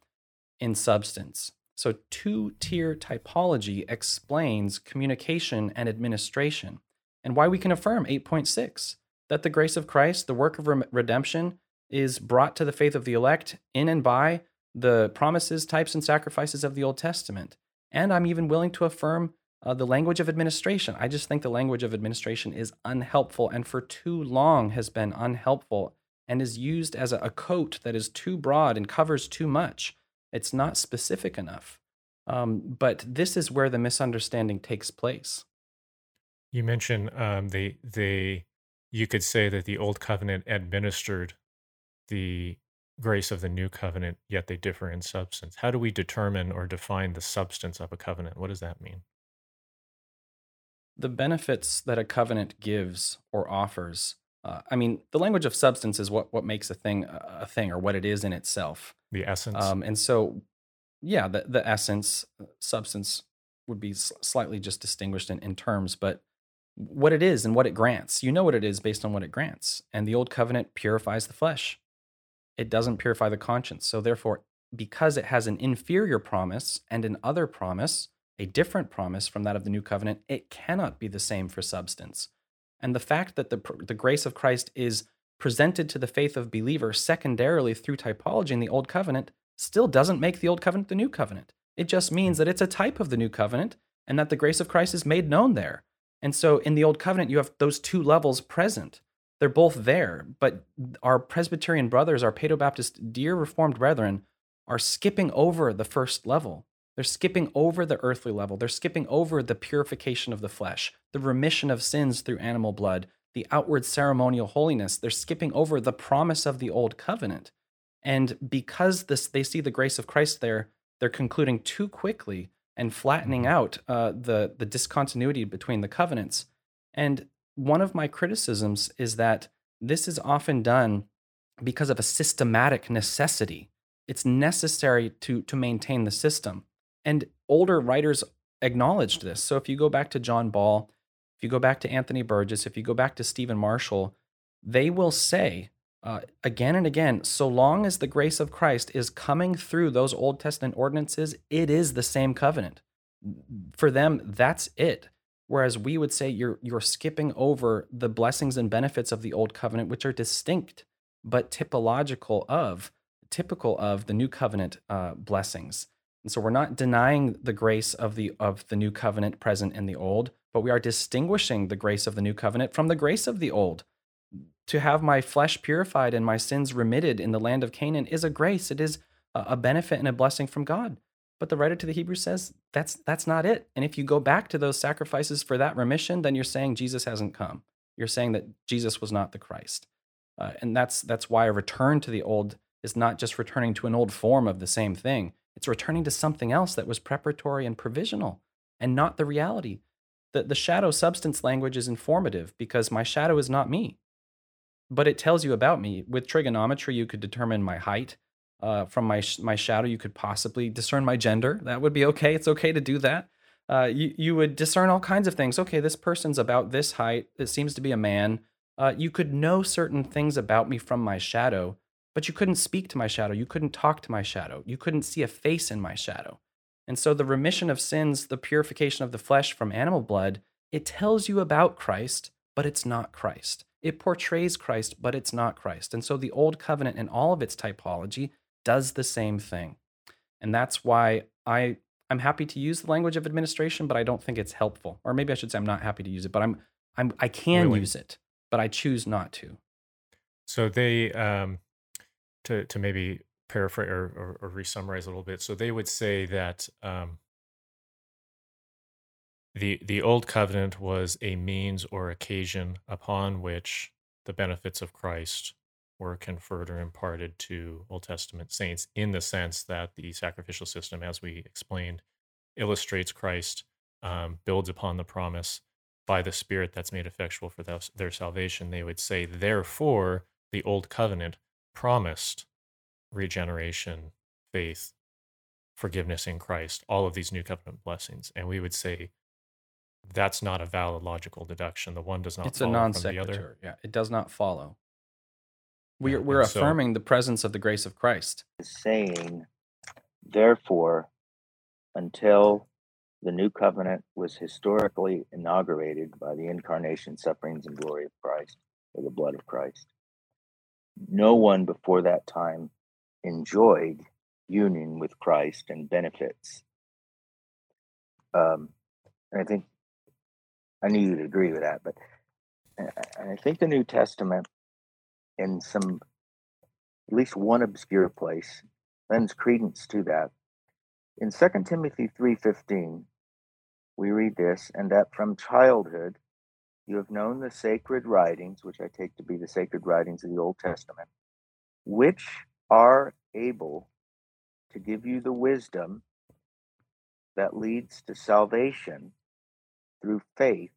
in substance. So, two tier typology explains communication and administration, and why we can affirm 8.6 that the grace of Christ, the work of redemption, is brought to the faith of the elect in and by the promises, types, and sacrifices of the Old Testament. And I'm even willing to affirm uh, the language of administration. I just think the language of administration is unhelpful and for too long has been unhelpful and is used as a, a coat that is too broad and covers too much. It's not specific enough. Um, but this is where the misunderstanding takes place. You mentioned um, they they you could say that the old covenant administered the grace of the new covenant, yet they differ in substance. How do we determine or define the substance of a covenant? What does that mean? The benefits that a covenant gives or offers Uh, I mean, the language of substance is what what makes a thing a thing, or what it is in itself. The essence. Um, and so, yeah, the the essence, uh, substance would be slightly just distinguished in, in terms, but what it is and what it grants. You know what it is based on what it grants. And the old covenant purifies the flesh. It doesn't purify the conscience. So therefore, because it has an inferior promise and an other promise, a different promise from that of the new covenant, it cannot be the same for substance. And the fact that the, the grace of Christ is presented to the faith of believers secondarily through typology in the old covenant still doesn't make the old covenant the new covenant. It just means that it's a type of the new covenant and that the grace of Christ is made known there. And so in the old covenant, you have those two levels present. They're both there, but our Presbyterian brothers, our Paedo Baptist, dear Reformed brethren, are skipping over the first level. They're skipping over the earthly level. They're skipping over the purification of the flesh, the remission of sins through animal blood, the outward ceremonial holiness. They're skipping over the promise of the old covenant. And because this, they see the grace of Christ there, they're concluding too quickly and flattening mm-hmm. out uh, the the discontinuity between the covenants. And one of my criticisms is that this is often done because of a systematic necessity. It's necessary to to maintain the system. And older writers acknowledged this. So if you go back to John Ball, if you go back to Anthony Burgess, if you go back to Stephen Marshall, they will say uh, again and again, so long as the grace of Christ is coming through those Old Testament ordinances, it is the same covenant. For them, that's it. Whereas we would say you're you're skipping over the blessings and benefits of the old covenant, which are distinct but typological of typical of the new covenant uh, blessings. And so we're not denying the grace of the of the new covenant present in the old, but we are distinguishing the grace of the new covenant from the grace of the old to have my flesh purified and my sins remitted in the land of Canaan is a grace. It is a benefit and a blessing from God. But the writer to the Hebrews says that's that's not it. And if you go back to those sacrifices for that remission, then you're saying Jesus hasn't come. You're saying that Jesus was not the Christ. Uh, and that's that's why a return to the old is not just returning to an old form of the same thing. It's returning to something else that was preparatory and provisional and not the reality. The, the shadow substance language is informative because my shadow is not me but it tells you about me. With trigonometry, you could determine my height. Uh, from my sh- my shadow, you could possibly discern my gender. That would be okay. It's okay to do that. Uh, you you would discern all kinds of things. Okay, this person's about this height. It seems to be a man. Uh, you could know certain things about me from my shadow, but you couldn't speak to my shadow. You couldn't talk to my shadow. You couldn't see a face in my shadow. And so the remission of sins, the purification of the flesh from animal blood, it tells you about Christ, but it's not Christ. It portrays Christ, but it's not Christ. And so the Old Covenant and all of its typology does the same thing. And that's why I I'm happy to use the language of administration, but I don't think it's helpful. Or maybe I should say I'm not happy to use it, but I'm I'm I can really? use it, but I choose not to. So they um to to maybe paraphrase or, or, or re-summarize a little bit. So they would say that um, the the old covenant was a means or occasion upon which the benefits of Christ were conferred or imparted to Old Testament saints in the sense that the sacrificial system, as we explained, illustrates Christ, um, builds upon the promise by the Spirit that's made effectual for their salvation. They would say, therefore, the old covenant promised regeneration, faith, forgiveness in Christ, all of these new covenant blessings. And we would say, that's not a valid logical deduction. The one does not. It's a non sequitur. Yeah, it does not follow. We're yeah, we're affirming so, the presence of the grace of Christ. Saying, therefore, until the new covenant was historically inaugurated by the incarnation, sufferings, and glory of Christ, or the blood of Christ, no one before that time enjoyed union with Christ and benefits. Um, and I think I knew you'd agree with that, but I think the New Testament, in some, at least one obscure place, lends credence to that. In 2 Timothy 3:15, we read this, and that from childhood you have known the sacred writings, which I take to be the sacred writings of the Old Testament, which are able to give you the wisdom that leads to salvation through faith,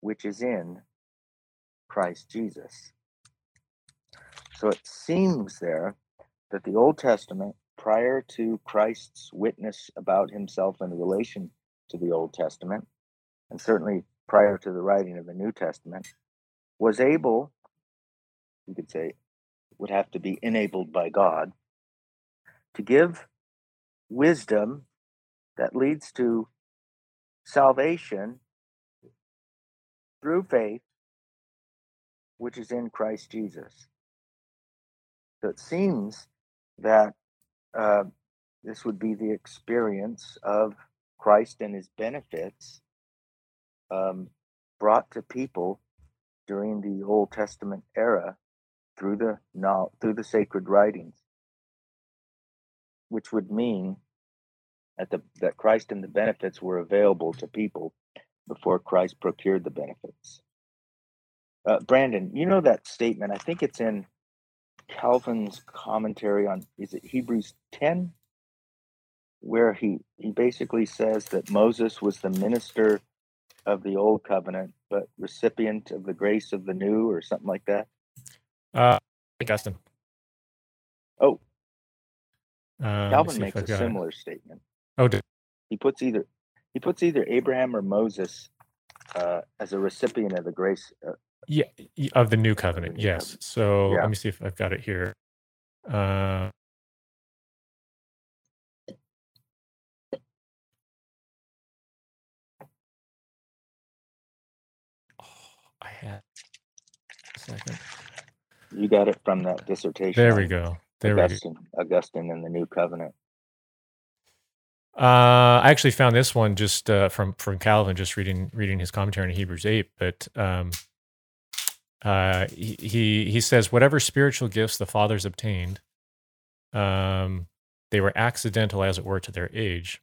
which is in Christ Jesus. So it seems there that the Old Testament, prior to Christ's witness about himself in relation to the Old Testament, and certainly prior to the writing of the New Testament, was able, you could say, would have to be enabled by God to give wisdom that leads to salvation through faith, which is in Christ Jesus. So it seems that uh, this would be the experience of Christ and his benefits um, brought to people during the Old Testament era through the through the sacred writings, which would mean that the that Christ and the benefits were available to people before Christ procured the benefits. Uh, Brandon, you know that statement? I think it's in Calvin's commentary on is it Hebrews ten, where he he basically says that Moses was the minister of the old covenant, but recipient of the grace of the new, or something like that. Uh, Augustine. Oh, Uh, Calvin makes a similar it. statement. Oh, did, He puts either he puts either Abraham or Moses uh, as a recipient of the grace. Uh, yeah, of the new covenant. new Yes. covenant. So Yeah. let me see if I've got it here. Uh, second. you got it from that dissertation. There we go. There we go. Augustine, Augustine and the New Covenant. Uh, I actually found this one just uh, from from Calvin, just reading reading his commentary on Hebrews eight. But um, uh, he he he says whatever spiritual gifts the fathers obtained, um, they were accidental, as it were, to their age,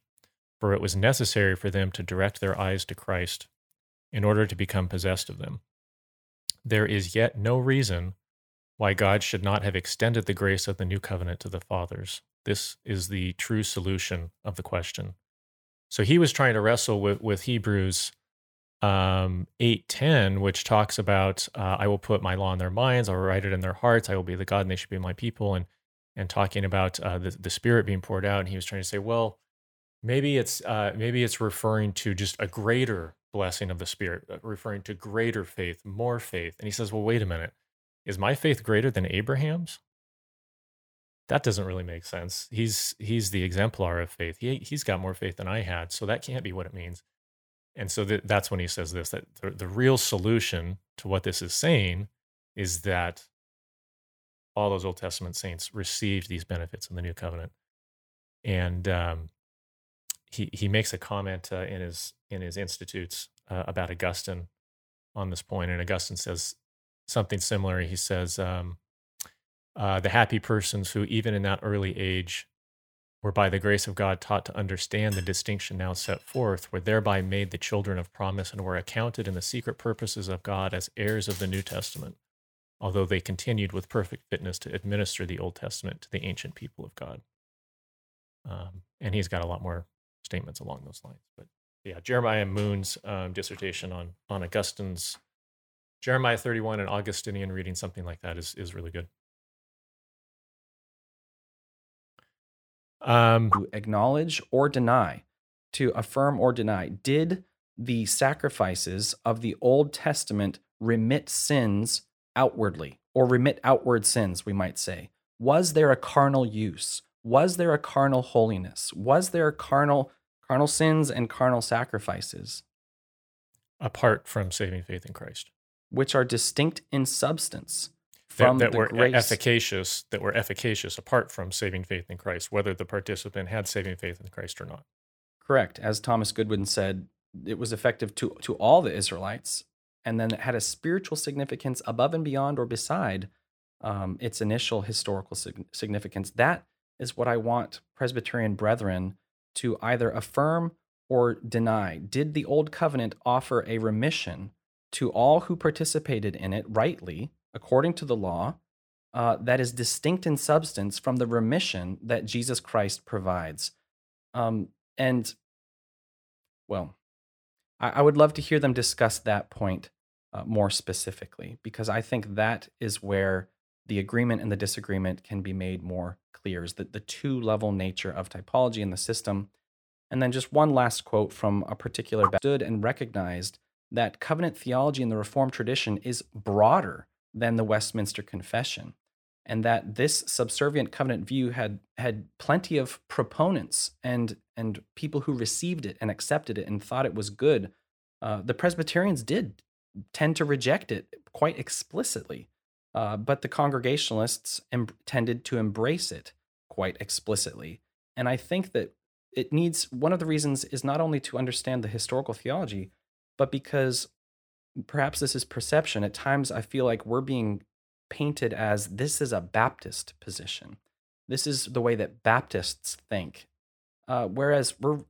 for it was necessary for them to direct their eyes to Christ in order to become possessed of them. There is yet no reason why God should not have extended the grace of the new covenant to the fathers. This is the true solution of the question. So he was trying to wrestle with, with Hebrews um, 8.10, which talks about, uh, I will put my law in their minds, I will write it in their hearts, I will be the God and they should be my people, and, and talking about uh, the, the Spirit being poured out. And he was trying to say, well, maybe it's, uh, maybe it's referring to just a greater blessing of the Spirit, uh, referring to greater faith, more faith. And he says, well, wait a minute is my faith greater than Abraham's? That doesn't really make sense. He's he's the exemplar of faith. He he's got more faith than I had, so that can't be what it means. And so th- that's when he says this: that the, the real solution to what this is saying is that all those Old Testament saints received these benefits in the New Covenant. And um, he he makes a comment uh, in his in his institutes uh, about Augustine on this point, and Augustine says something similar. He says, um, uh, the happy persons who, even in that early age, were by the grace of God taught to understand the distinction now set forth, were thereby made the children of promise and were accounted in the secret purposes of God as heirs of the New Testament, although they continued with perfect fitness to administer the Old Testament to the ancient people of God. Um, and he's got a lot more statements along those lines. But yeah, Jeremiah Moon's um, dissertation on on Augustine's Jeremiah 31 and Augustinian reading something like that is is really good. Um, to acknowledge or deny, to affirm or deny. Did the sacrifices of the Old Testament remit sins outwardly or remit outward sins, we might say? Was there a carnal use? Was there a carnal holiness? Was there carnal carnal sins and carnal sacrifices apart from saving faith in Christ, which are distinct in substance that, from that the were grace? efficacious, that were efficacious apart from saving faith in Christ, whether the participant had saving faith in Christ or not. Correct. As Thomas Goodwin said, it was effective to, to all the Israelites, and then it had a spiritual significance above and beyond or beside um, its initial historical sig- significance. That is what I want Presbyterian brethren to either affirm or deny. Did the Old Covenant offer a remission to all who participated in it rightly, according to the law, uh, that is distinct in substance from the remission that Jesus Christ provides? Um, and, well, I, I would love to hear them discuss that point uh, more specifically, because I think that is where the agreement and the disagreement can be made more clear is that the two level nature of typology in the system. And then just one last quote from a particular stood and recognized that covenant theology in the Reformed tradition is broader than the Westminster Confession, and that this subservient covenant view had had plenty of proponents and and people who received it and accepted it and thought it was good. Uh, the Presbyterians did tend to reject it quite explicitly. Uh, but the Congregationalists em- tended to embrace it quite explicitly. And I think that it needs one of the reasons is not only to understand the historical theology, but because perhaps this is perception. At times, I feel like we're being painted as this is a Baptist position. This is the way that Baptists think. Uh, whereas we're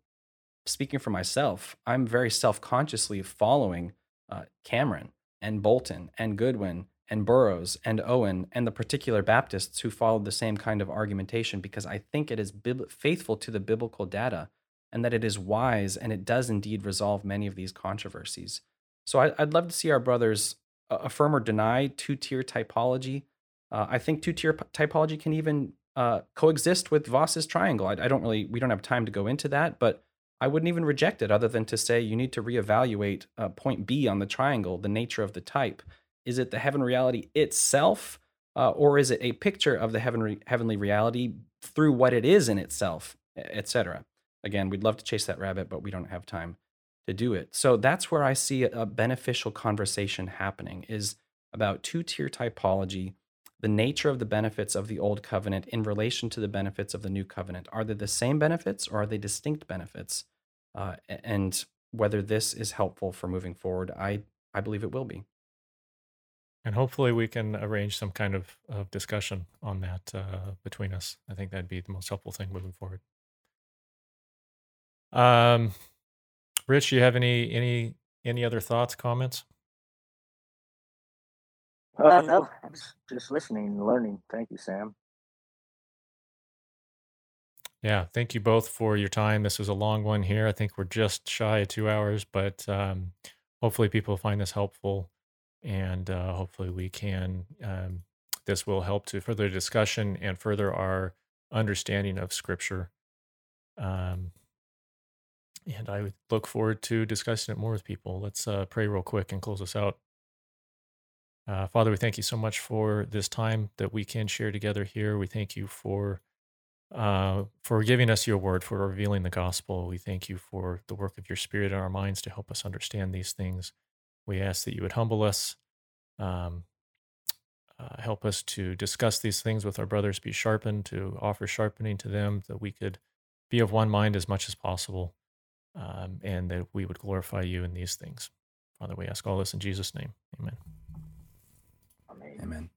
speaking for myself, I'm very self consciously following uh, Cameron and Bolton and Goodwin and Burroughs and Owen and the particular Baptists who followed the same kind of argumentation because I think it is bib- faithful to the biblical data and that it is wise and it does indeed resolve many of these controversies. So I, would love to see our brothers uh, affirm or deny two tier typology. Uh, I think two tier typology can even uh, coexist with Vos's triangle. I, I, don't really, we don't have time to go into that, but I wouldn't even reject it other than to say you need to reevaluate uh, point B on the triangle, the nature of the type. Is it the heaven reality itself, uh, or is it a picture of the heavenly heavenly reality through what it is in itself, etc.? Again, we'd love to chase that rabbit, but we don't have time to do it. So that's where I see a beneficial conversation happening is about two-tier typology, the nature of the benefits of the old covenant in relation to the benefits of the new covenant. Are they the same benefits or are they distinct benefits? Uh, and whether this is helpful for moving forward, I I believe it will be. And hopefully we can arrange some kind of, of discussion on that uh, between us. I think that'd be the most helpful thing moving forward. Um, Rich, you have any any any other thoughts, comments? Uh, no, I'm just listening and learning. Thank you, Sam. Yeah, thank you both for your time. This was a long one here. I think we're just shy of two hours, but um, hopefully people find this helpful and uh, hopefully we can um, this will help to further discussion and further our understanding of scripture. Um, and i look forward to discussing it more with people. Let's uh, pray real quick and close us out. Uh, father we thank you so much for this time that we can share together here. We thank you for uh, for giving us your word for revealing the gospel. We thank you for the work of your spirit in our minds to help us understand these things we ask that you would humble us, um, uh, help us to discuss these things with our brothers, be sharpened, to offer sharpening to them, that we could be of one mind as much as possible, um, and that we would glorify you in these things. Father, we ask all this in Jesus' name. Amen. Amen. Amen.